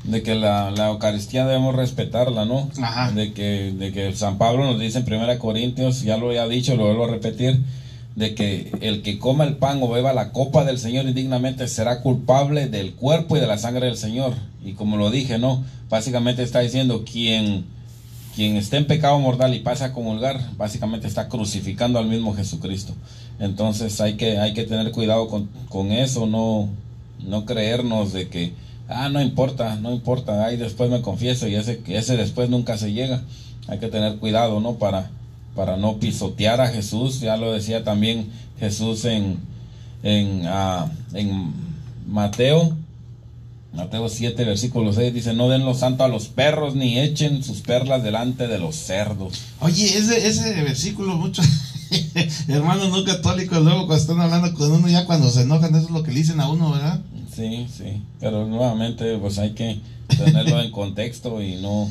de que la, la, Eucaristía debemos respetarla, ¿no? Ajá. De que, de que San Pablo nos dice en Primera Corintios, ya lo había dicho, lo vuelvo a repetir, de que el que coma el pan o beba la copa del Señor indignamente será culpable del cuerpo y de la sangre del Señor. Y como lo dije, ¿no? Básicamente está diciendo quien, quien esté en pecado mortal y pasa a comulgar, básicamente está crucificando al mismo Jesucristo. Entonces hay que, hay que tener cuidado con, con eso, no, no creernos de que ah, no importa, no importa, ahí después me confieso y ese, ese después nunca se llega. Hay que tener cuidado, ¿no? Para, para no pisotear a Jesús, ya lo decía también Jesús en, en, ah, en Mateo, Mateo 7, versículo 6, dice, no den lo santo a los perros, ni echen sus perlas delante de los cerdos. Oye, ese, ese versículo, muchos hermanos no católicos, luego cuando están hablando con uno, ya cuando se enojan, eso es lo que le dicen a uno, ¿verdad? Sí, sí, pero nuevamente pues hay que tenerlo en contexto y no...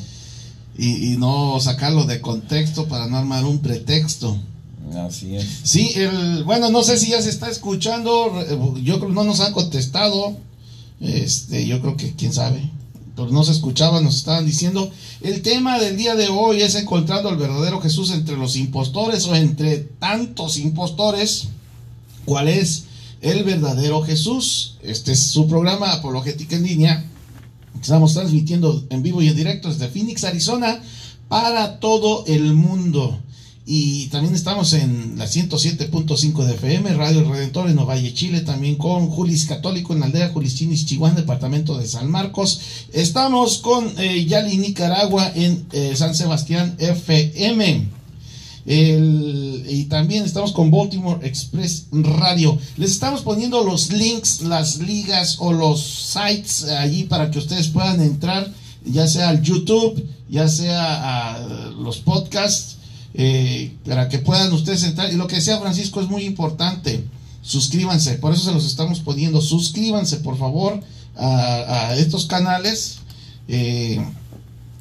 Y, no sacarlo de contexto para no armar un pretexto. Así es. Sí, el, bueno, no sé si ya se está escuchando, yo creo que no nos han contestado, este, yo creo que quién sabe, pero no se escuchaba, nos estaban diciendo, el tema del día de hoy es encontrando al verdadero Jesús entre los impostores o entre tantos impostores, ¿cuál es? el verdadero Jesús. Este es su programa Apologética en línea. Estamos transmitiendo en vivo y en directo desde Phoenix, Arizona, para todo el mundo. Y también estamos en la 107.5 de FM, Radio Redentor en Ovalle, Chile, también con Julis Católico en aldea Julis Chinis, Chihuahua, departamento de San Marcos. Estamos con eh, Yali, Nicaragua en eh, San Sebastián FM. El, y también estamos con Baltimore Express Radio. Les estamos poniendo los links, las ligas o los sites allí para que ustedes puedan entrar, ya sea al YouTube, ya sea a los podcasts, eh, para que puedan ustedes entrar. Y lo que decía Francisco es muy importante. Suscríbanse, por eso se los estamos poniendo. Suscríbanse, por favor, a, estos canales. Eh,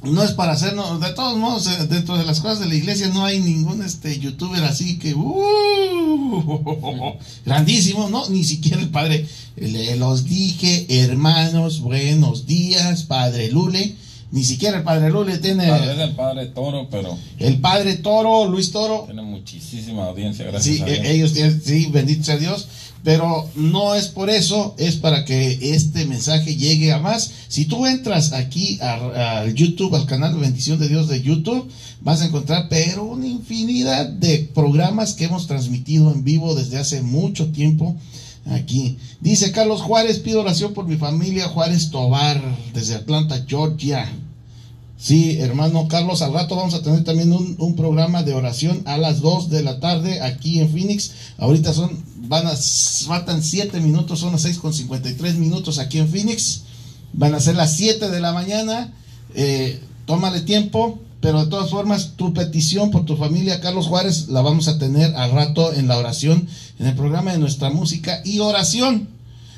no es para hacernos, de todos modos, eh, dentro de las cosas de la iglesia no hay ningún este youtuber así que uh, grandísimo, no, ni siquiera el padre, le los dije, hermanos, buenos días, padre Lule, ni siquiera el padre Lule tiene. Es el padre Toro, pero. El padre Toro, Luis Toro. Tiene muchísima audiencia, gracias. Sí, a Dios. ellos tienen, sí, bendito sea Dios. Pero no es por eso, es para que este mensaje llegue a más. Si tú entras aquí al YouTube, al canal de Bendición de Dios de YouTube, vas a encontrar, pero una infinidad de programas que hemos transmitido en vivo desde hace mucho tiempo aquí. Dice Carlos Juárez, pido oración por mi familia Juárez Tobar, desde Atlanta, Georgia. Sí, hermano Carlos, al rato vamos a tener también un, programa de oración a las 2 de la tarde aquí en Phoenix. Ahorita son van a, faltan 7 minutos, son las 6 con 53 minutos aquí en Phoenix. Van a ser las 7 de la mañana. Eh, tómale tiempo pero de todas formas, tu petición por tu familia, Carlos Juárez, la vamos a tener al rato en la oración, en el programa de nuestra música y oración.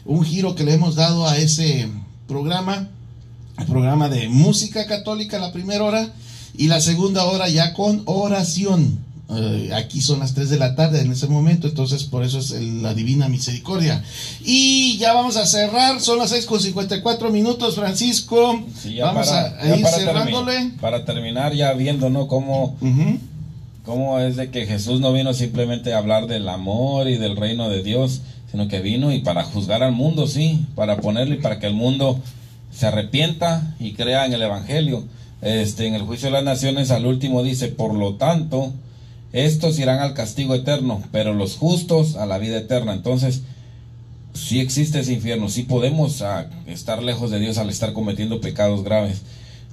Un giro que le hemos dado a ese programa, el programa de música católica, la primera hora, y la segunda hora ya con oración. Eh, aquí son las 3 de la tarde en ese momento, entonces por eso es la divina misericordia. Y ya vamos a cerrar, son las 6 con 54 minutos, Francisco. vamos a, ir cerrándole. para terminar, ya viendo, ¿no? Cómo, cómo es de que Jesús no vino simplemente a hablar del amor y del reino de Dios, sino que vino y para juzgar al mundo, sí, para ponerle y para que el mundo se arrepienta y crea en el Evangelio. Este, en el juicio de las naciones al último dice, por lo tanto, estos irán al castigo eterno, pero los justos a la vida eterna. Entonces, si existe ese infierno, si podemos ah, estar lejos de Dios al estar cometiendo pecados graves.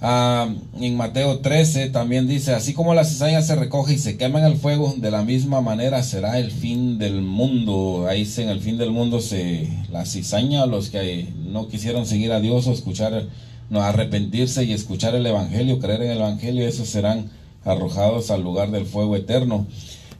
Ah, en Mateo 13 también dice, así como la cizaña se recoge y se quema en el fuego, de la misma manera será el fin del mundo. Ahí en el fin del mundo se la cizaña, los que no quisieron seguir a Dios o escuchar, no arrepentirse y escuchar el Evangelio, creer en el Evangelio, esos serán arrojados al lugar del fuego eterno.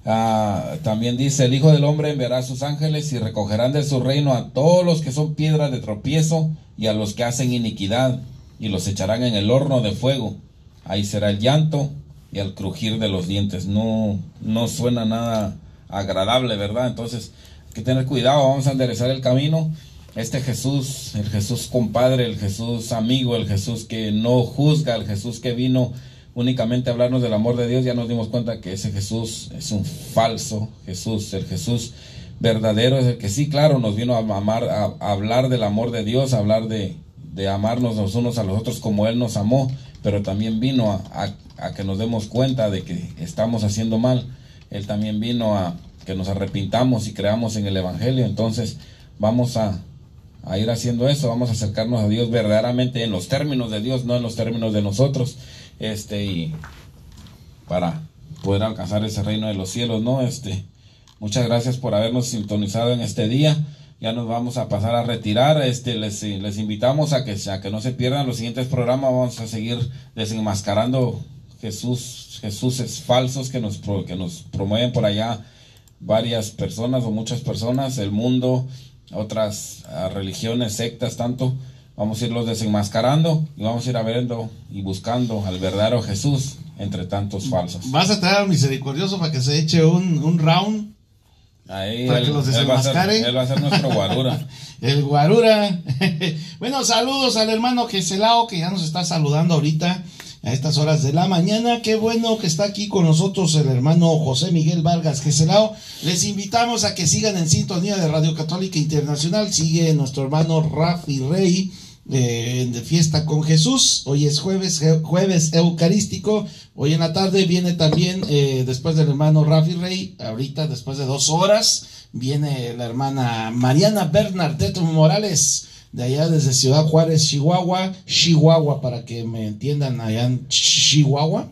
Ah, también dice, el Hijo del Hombre enviará a sus ángeles y recogerán de su reino a todos los que son piedras de tropiezo y a los que hacen iniquidad y los echarán en el horno de fuego. Ahí será el llanto y el crujir de los dientes. No, no suena nada agradable, ¿verdad? Entonces, hay que tener cuidado, vamos a enderezar el camino. Este Jesús, el Jesús compadre, el Jesús amigo, el Jesús que no juzga, el Jesús que vino únicamente hablarnos del amor de Dios, ya nos dimos cuenta que ese Jesús es un falso Jesús. El Jesús verdadero es el que sí, claro, nos vino a, amar, a, hablar del amor de Dios, a hablar de, de, amarnos los unos a los otros como Él nos amó, pero también vino a, a, que nos demos cuenta de que estamos haciendo mal. Él también vino a que nos arrepintamos y creamos en el Evangelio. Entonces vamos a, a ir haciendo eso, vamos a acercarnos a Dios verdaderamente en los términos de Dios, no en los términos de nosotros este y para poder alcanzar ese reino de los cielos, ¿no? Este, muchas gracias por habernos sintonizado en este día. Ya nos vamos a pasar a retirar. Este, les, les invitamos a que, a que no se pierdan los siguientes programas. Vamos a seguir desenmascarando Jesús, Jesuses falsos que nos, que nos promueven por allá varias personas o muchas personas, el mundo, otras ah, religiones, sectas, tanto Vamos a irlos desenmascarando y vamos a ir a y buscando al verdadero Jesús entre tantos falsos. Vas a traer al misericordioso para que se eche un, round. Ahí, para que los desenmascare. Él va, a ser, nuestro guarura. el guarura. bueno, saludos al hermano Geselao que ya nos está saludando ahorita a estas horas de la mañana. Qué bueno que está aquí con nosotros el hermano José Miguel Vargas Geselao. Les invitamos a que sigan en sintonía de Radio Católica Internacional. Sigue nuestro hermano Rafi Rey de fiesta con Jesús. Hoy es jueves, jueves eucarístico. Hoy en la tarde viene también, eh, después del hermano Rafi Rey, ahorita después de dos horas, viene la hermana Mariana Bernadette Morales, de allá desde Ciudad Juárez, Chihuahua, Chihuahua, para que me entiendan allá en Chihuahua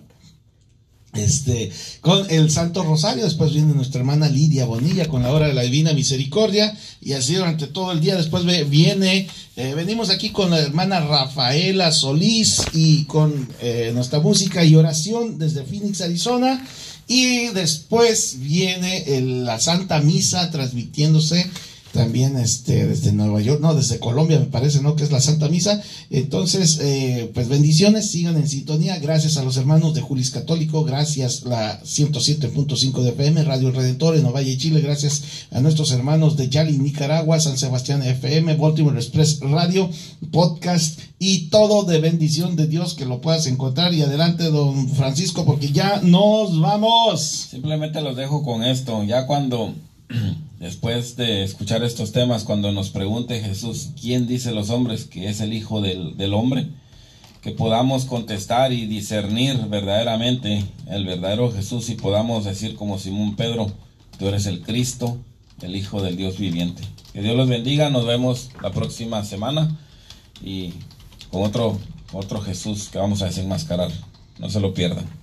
este, con el Santo Rosario, después viene nuestra hermana Lidia Bonilla con la hora de la Divina Misericordia, y así durante todo el día, después viene, eh, venimos aquí con la hermana Rafaela Solís y con eh, nuestra música y oración desde Phoenix, Arizona, y después viene la Santa Misa transmitiéndose también este, desde Nueva York, no, desde Colombia me parece, ¿no? Que es la Santa Misa. Entonces, eh, pues bendiciones, sigan en sintonía. Gracias a los hermanos de Julis Católico, gracias la 107.5 de FM, Radio Redentor en Ovalle, Chile, gracias a nuestros hermanos de Yali, Nicaragua, San Sebastián FM, Baltimore Express Radio, podcast y todo de bendición de Dios que lo puedas encontrar. Y adelante, don Francisco, porque ya nos vamos. Simplemente los dejo con esto, ya cuando después de escuchar estos temas, cuando nos pregunte Jesús, ¿quién dice los hombres que es el Hijo del, Hombre? Que podamos contestar y discernir verdaderamente el verdadero Jesús y podamos decir como Simón Pedro, tú eres el Cristo, el Hijo del Dios viviente. Que Dios los bendiga, nos vemos la próxima semana y con otro, otro Jesús que vamos a desenmascarar. No se lo pierdan.